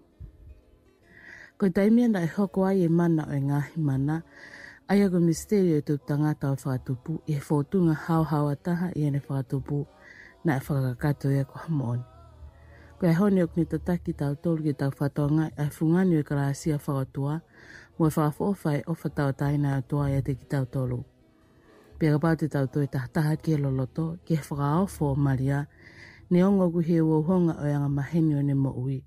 Ko Damien nai hoko ai e mana o ngahi mana. Ai ako misterio e tu tangata o whātupu i e whātunga hau hau ataha i ene whātupu na e whakakato e ko hamoni. Ko e honi okni tataki tau tolu ki tau whātonga e whunganu e karasi a whātua mo e whāwhofai o whātau taina o toa e te ki tau tolu. Pia ka pāti tau toi tahataha ki e loloto ki e whakaofo o maria ne ongo kuhi e wauhonga o yanga mahenio ne mo ui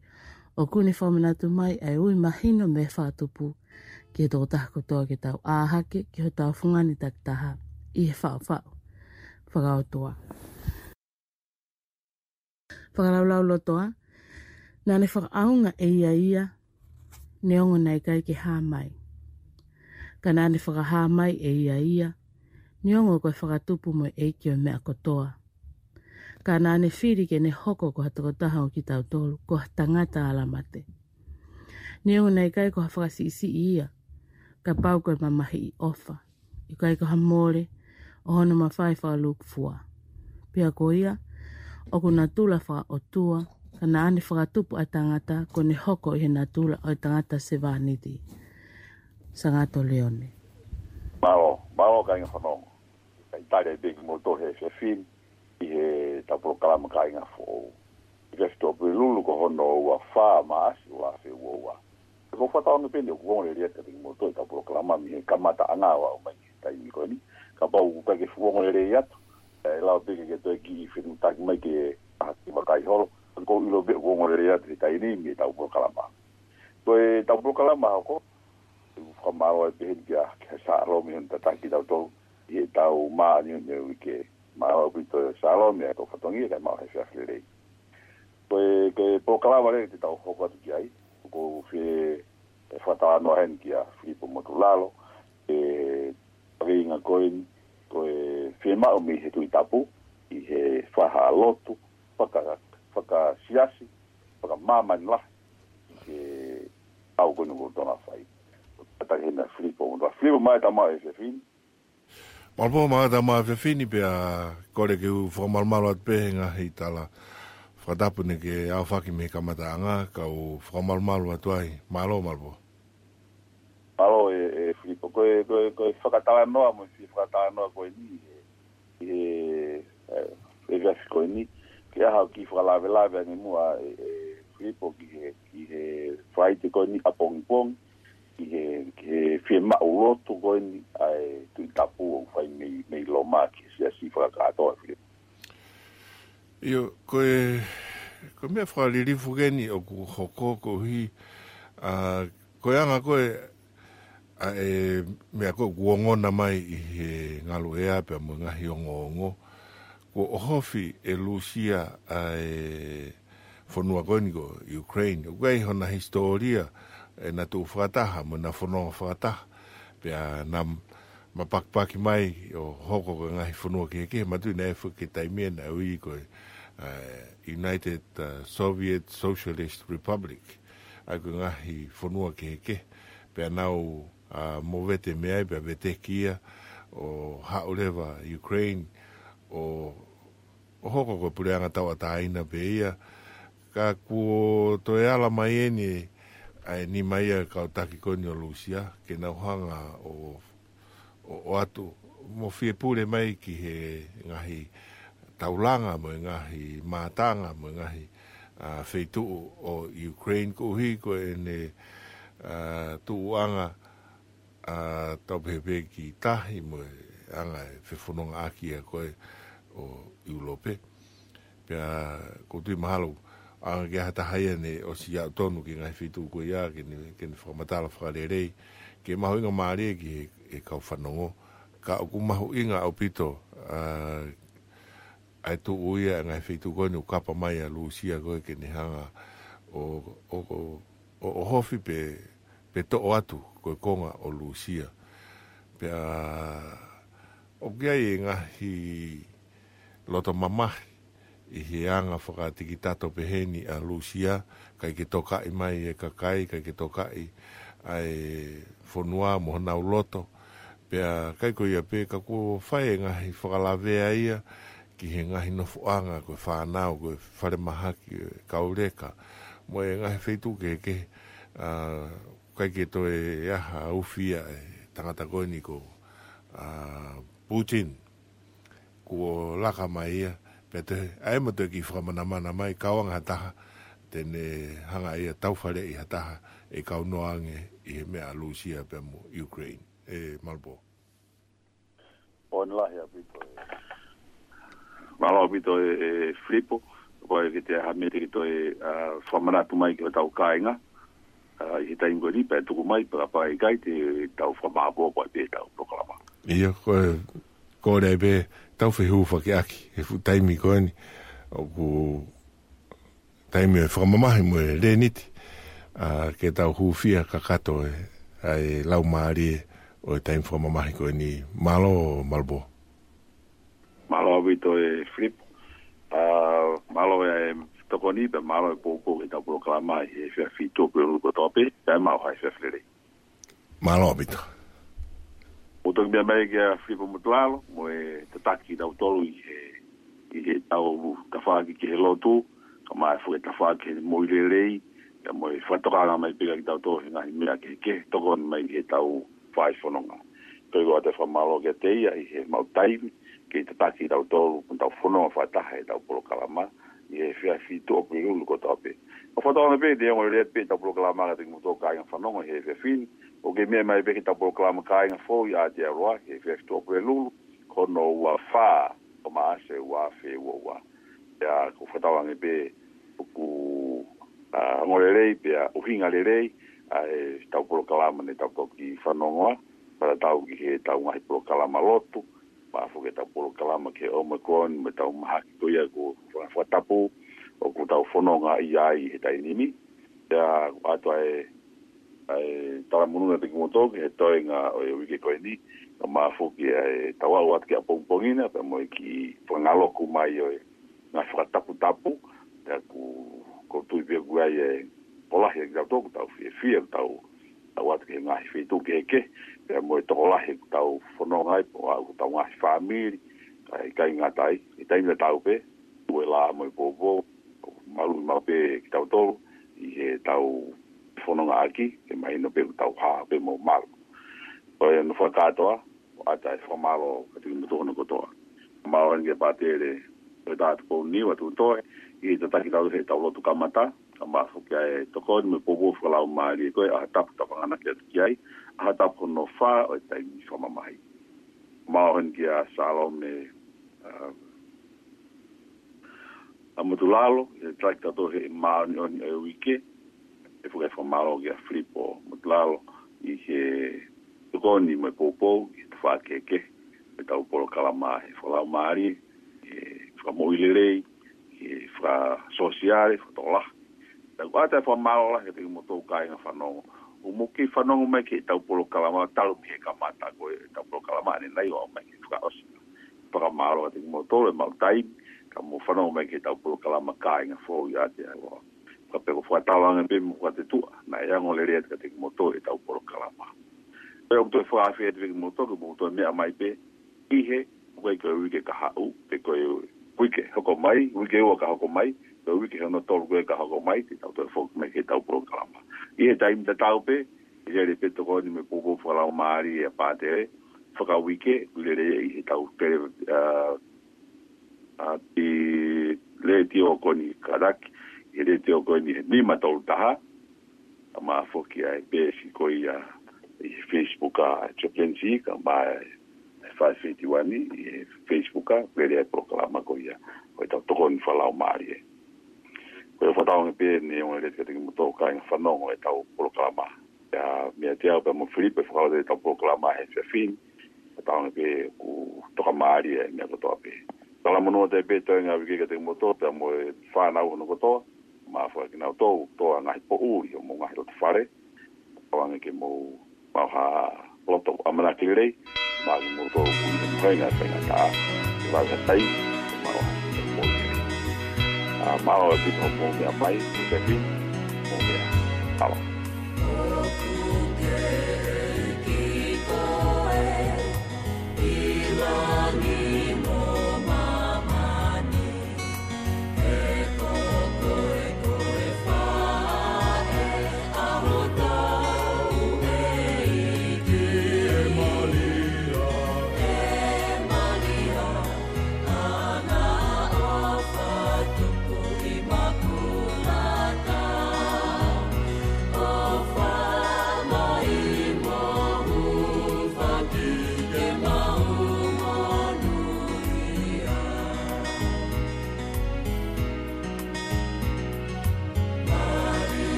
o kune whamana tu mai ai ui mahino me whātupu ki e tō taha kotoa ki tau āhake ki ho tau whungani tak taha i e whao whao whakaotoa. Whakalaulau lotoa, nā ne whakaaunga e ia ia ne ongo nei kai ki hā mai. Ka nā ne mai e ia ia ne ongo koe whakatupu mo e kio mea kotoa ka nā ne ne hoko ko hata ko taha o ki tau tolu, ko tangata ala mate. Ni o nei kai ko hawhakasi isi i ia, ka pau koe mamahi i ofa, i kai ko hamore, o hono ma whai wha luk fua. Pia ko ia, o ku tula wha o tua, ka nā ne whakatupu a tangata, ko ne hoko i he nā tula o tangata se vāniti. Sangato Leone. Maro, maro kai ngā whanongo. Kai tāre bēki mō tohe whewhin, i he tapu kala makai nga fo i ka stop i lulu ko hono ua fa ma asi ua fe ua ua ko fata ono pende ko ngore ria te mo to ta pro klama mi ka mata anga wa ma ni ta i ko ni ka pa u ka ke fu ngore ria to e la pe ke to ki fi ta ki ke a ti ma kai hol ko i lo be ko ngore ria te ta i ni mi ta pro to e ta pro ko ka ma wa pe ke ka sa ro mi ta ta ki ta to ye ta u ma ni ne ke ma ku to salo mi ko fotongi le ma se afli le pe pe po kala vale te tau ho pat ki ai ko fi e fata no hen ki a fi po mo tulalo e ringa ko in ko e fi ma o mi he tu tapu i he fa ha lotu pa ka pa ka siasi pa ka mama ni la ke au ko no tona fai ta ke na fi po mo fi mo ma ta ma e se fin Malpo ma ata ma fe fini pe a kore ke u fo mal mal at pe nga hi tala. Fatapu ne ke au faki me kamata anga ka u fo mal mal wa toi. Malo malpo. Malo e e Filippo ko e ko e ko e fakatawa no a mo si fakatawa no a ko e ni e e e gasi ko e, e ni ke a hau ki fo lave lave ani mua e e Filippo ki he ki he fai te ko e ni apong pong ki he, ki he fie ma o loto goe ni ae tapu o fai mei, mei lo ma ki se si fra kato a fie. Io, koe, koe mea fra li rifu geni o ku hoko ko hi, a, koe anga koe, a, e, mea koe kuongona mai i he ngalo ea pe a mga hi ongo ongo, ko ohofi e lusia a e, fonua koe ni ko Ukraine, kwa hi hona historia, kwa e na tu whakataha, mo na whanonga whakataha. Pea na mapakpaki mai o hoko ka ngahi whanua ki eke, ma tu nei whu ki taimia na ui ko eh, United eh, Soviet Socialist Republic. Ai ko ngahi whanua ki eke. Pea nau uh, mo vete meai, pea vete kia o haulewa Ukraine o, o hoko ka pureanga tau a taina pe ia. Ka kuo toi ala mai ni ai ni mai e kau taki koni o Lucia, ke na uhanga o, o, o atu, mo fie pule mai ki he ngahi taulanga mo ngahi matanga mo ngahi uh, feitu o Ukraine ko hi ko e ne tuanga uh, tau pepe ki tahi mo anga e whefononga aki e koe o Europe. Pea ko mahalo. mahalo a ge hata haia ne o si a tonu ki ngai fitu ko ya ki ni ki ni formatala fralerei ke maho inga maari ki e kau whanongo ka oku maho inga au pito a e tu uia ngai fitu ko ni ukapa mai a luusia koe ki ni hanga o o o o hofi pe pe to o atu koe konga o luusia pe a o kia i e ngahi loto mamahi i he anga whakatiki tato peheni a Lucia, kai ke toka i mai e kakai, kai ke toka i ai whonua mo hanau loto. Pea kai ko ia pe ka kua whae ngahi whakalavea ia ki he ngahi no whuanga koe whanau koe whare mahaki kaureka. Mo e ngahi whetu ke ke uh, kai ke to e aha ufia e tangata koe ni ko Putin kua laka mai ia. Bete, te mo te ki fra mana mana mai ka wanga ta te hanga ia tau fare i hata e ka no ange i he mea lusia pe ukraine e malbo on la ia pito e- malo pito e, e flipo poi che te ha merito e a uh, fra mana tu mai che tau kainga uh, i he tai ngori pe tu mai pa pa e gaite tau fra ma bo pa pe tau proclama ia ko ko le tau fe hu fa ki aki e fu tai mi o ku tai mi fa e mama mo le nit ke tau hu fia ka kato e ai lau mari e, o e tai fa mama ko ni malo malbo malo abito e flip malo e toko ni be malo e poko e tau proklama e fia fito pe ulu ko tope e mau hai fia flere malo abito malo abito o toki mea mai kia whiwa mutlalo, mo e te taki tau tolu i he tau tawhaki ki he lotu, ka maa e fuke tawhaki he moirelei, ka mo e whatokanga mai pika ki tau tolu, ngahi mea ke ke, toko mai he tau whai whanonga. Toi goa te whamalo kia teia i he mau taimi, ki te taki tau tolu, un tau whanonga whataha e tau polo kalama, i he whia whitu o pui ulu ko tope. O whatokanga pe, te ngoi rea pe tau polo kalama, ka te ngutokanga whanonga he whia whini, o ke mea mai peke tapo klama kāinga fō i ātia roa, he whiak tō koe lulu, kono ua whā, o ma ase ua whē ua ua. Ia ko whatawange pē, puku ngorelei pē a uhinga lerei, a e tau polo kalama ne tau ki whanongoa, para tau ki he tau ngahi polo kalama lotu, ma afu ke tau polo kalama ke o mekon, me tau maha ki tuia ko tapu o ku tau whanonga i ai he tai nimi, ia ko atua e, ai tava munu te kumoto ke he toi e ngā o e wike koe ni o mā fuki ai tawa uat ki a pongpongina pe mo i ki whangaloku mai o e ngā whakatapu tapu te aku ko tui pia kua i e polahi ki e tau toku tau fie fie ku tau tau atu ke ngā hi fie tuki heke pe mo i tokolahi ku tau whanongai po a ku tau ngā hi whamiri ai kai ngā tai i taimile tau pe ue la mo i pōpō malu mape ki tau tolu i he tau fono nga aki, e mai no pehu tau ha, pe mo malo. O e no fwa katoa, o ata e fwa malo, kati kumutu hono kotoa. Mao enge patele, o e tatu pou ni tu toe, i te taki tau he tau lotu kamata, a maso kia e toko, ni me pobo fwa lau maari e koe, a hatapu tapangana kia tuki ai, a hatapu no fwa, o e tai mi fwa mamahi. Mao enge um, a salome, a mutu lalo, e traki tato he maa ni o ni o e fuga e fo malo ya flipo mutlalo i ke goni me popo i te fa ke ke e tau polo kala ma e fo la mari e fa moilere e fa sociale fo tola ta guata fo malo la ke te moto kai na fa no o mo ke fa no me ke tau polo kala ma talo ke ka mata go e tau polo kala ma ni nai o me fa os pra malo te moto le mal tai ka mo fa no me ke tau polo kala ma kai na fo ya te ka pego fa tawa ngem bim ka te tu na ya ngole ret ka te moto e tau poro kalama pe o te fa afi te moto ko moto e me a mai pe ihe he ko ko wi ke ka ha u te ko yo kui ke hoko mai wi ke o ka hoko mai pe wi ke no tor ko ka hoko mai te tau te fo me ke tau poro kalama i he taim tau pe i he pe e e uh, uh, ko ni me ko ko fa la mari e pa te fa ka wi le re i he tau pe a ti le ti o ko ni ka ele te koe ni lima tau taha, a maa foki ai pēsi koe ia i Facebook a Choprensi, ka maa e whai whitiwani i Facebook a pere ai proklama koe ia, koe tau toko ni whalau maari e. Koe whatau nge pē ni onge le tētiki muto kai nge whanongo e tau proklama. Ia mea te au pe mo Filipe whakau te tau proklama he se fin, e tau nge pē ku toka maari e mea kotoa te tau ngā wiki ka te hono kotoa, ma fa ki na to to nga po u yo mo nga to fare o nga ke mo ma ha loto amana ki rei ma ni mo to ku ni pai na pai na ta va sa tai ma ha mo ni a ma o ti po mo ya pai ku te ki mo ya ta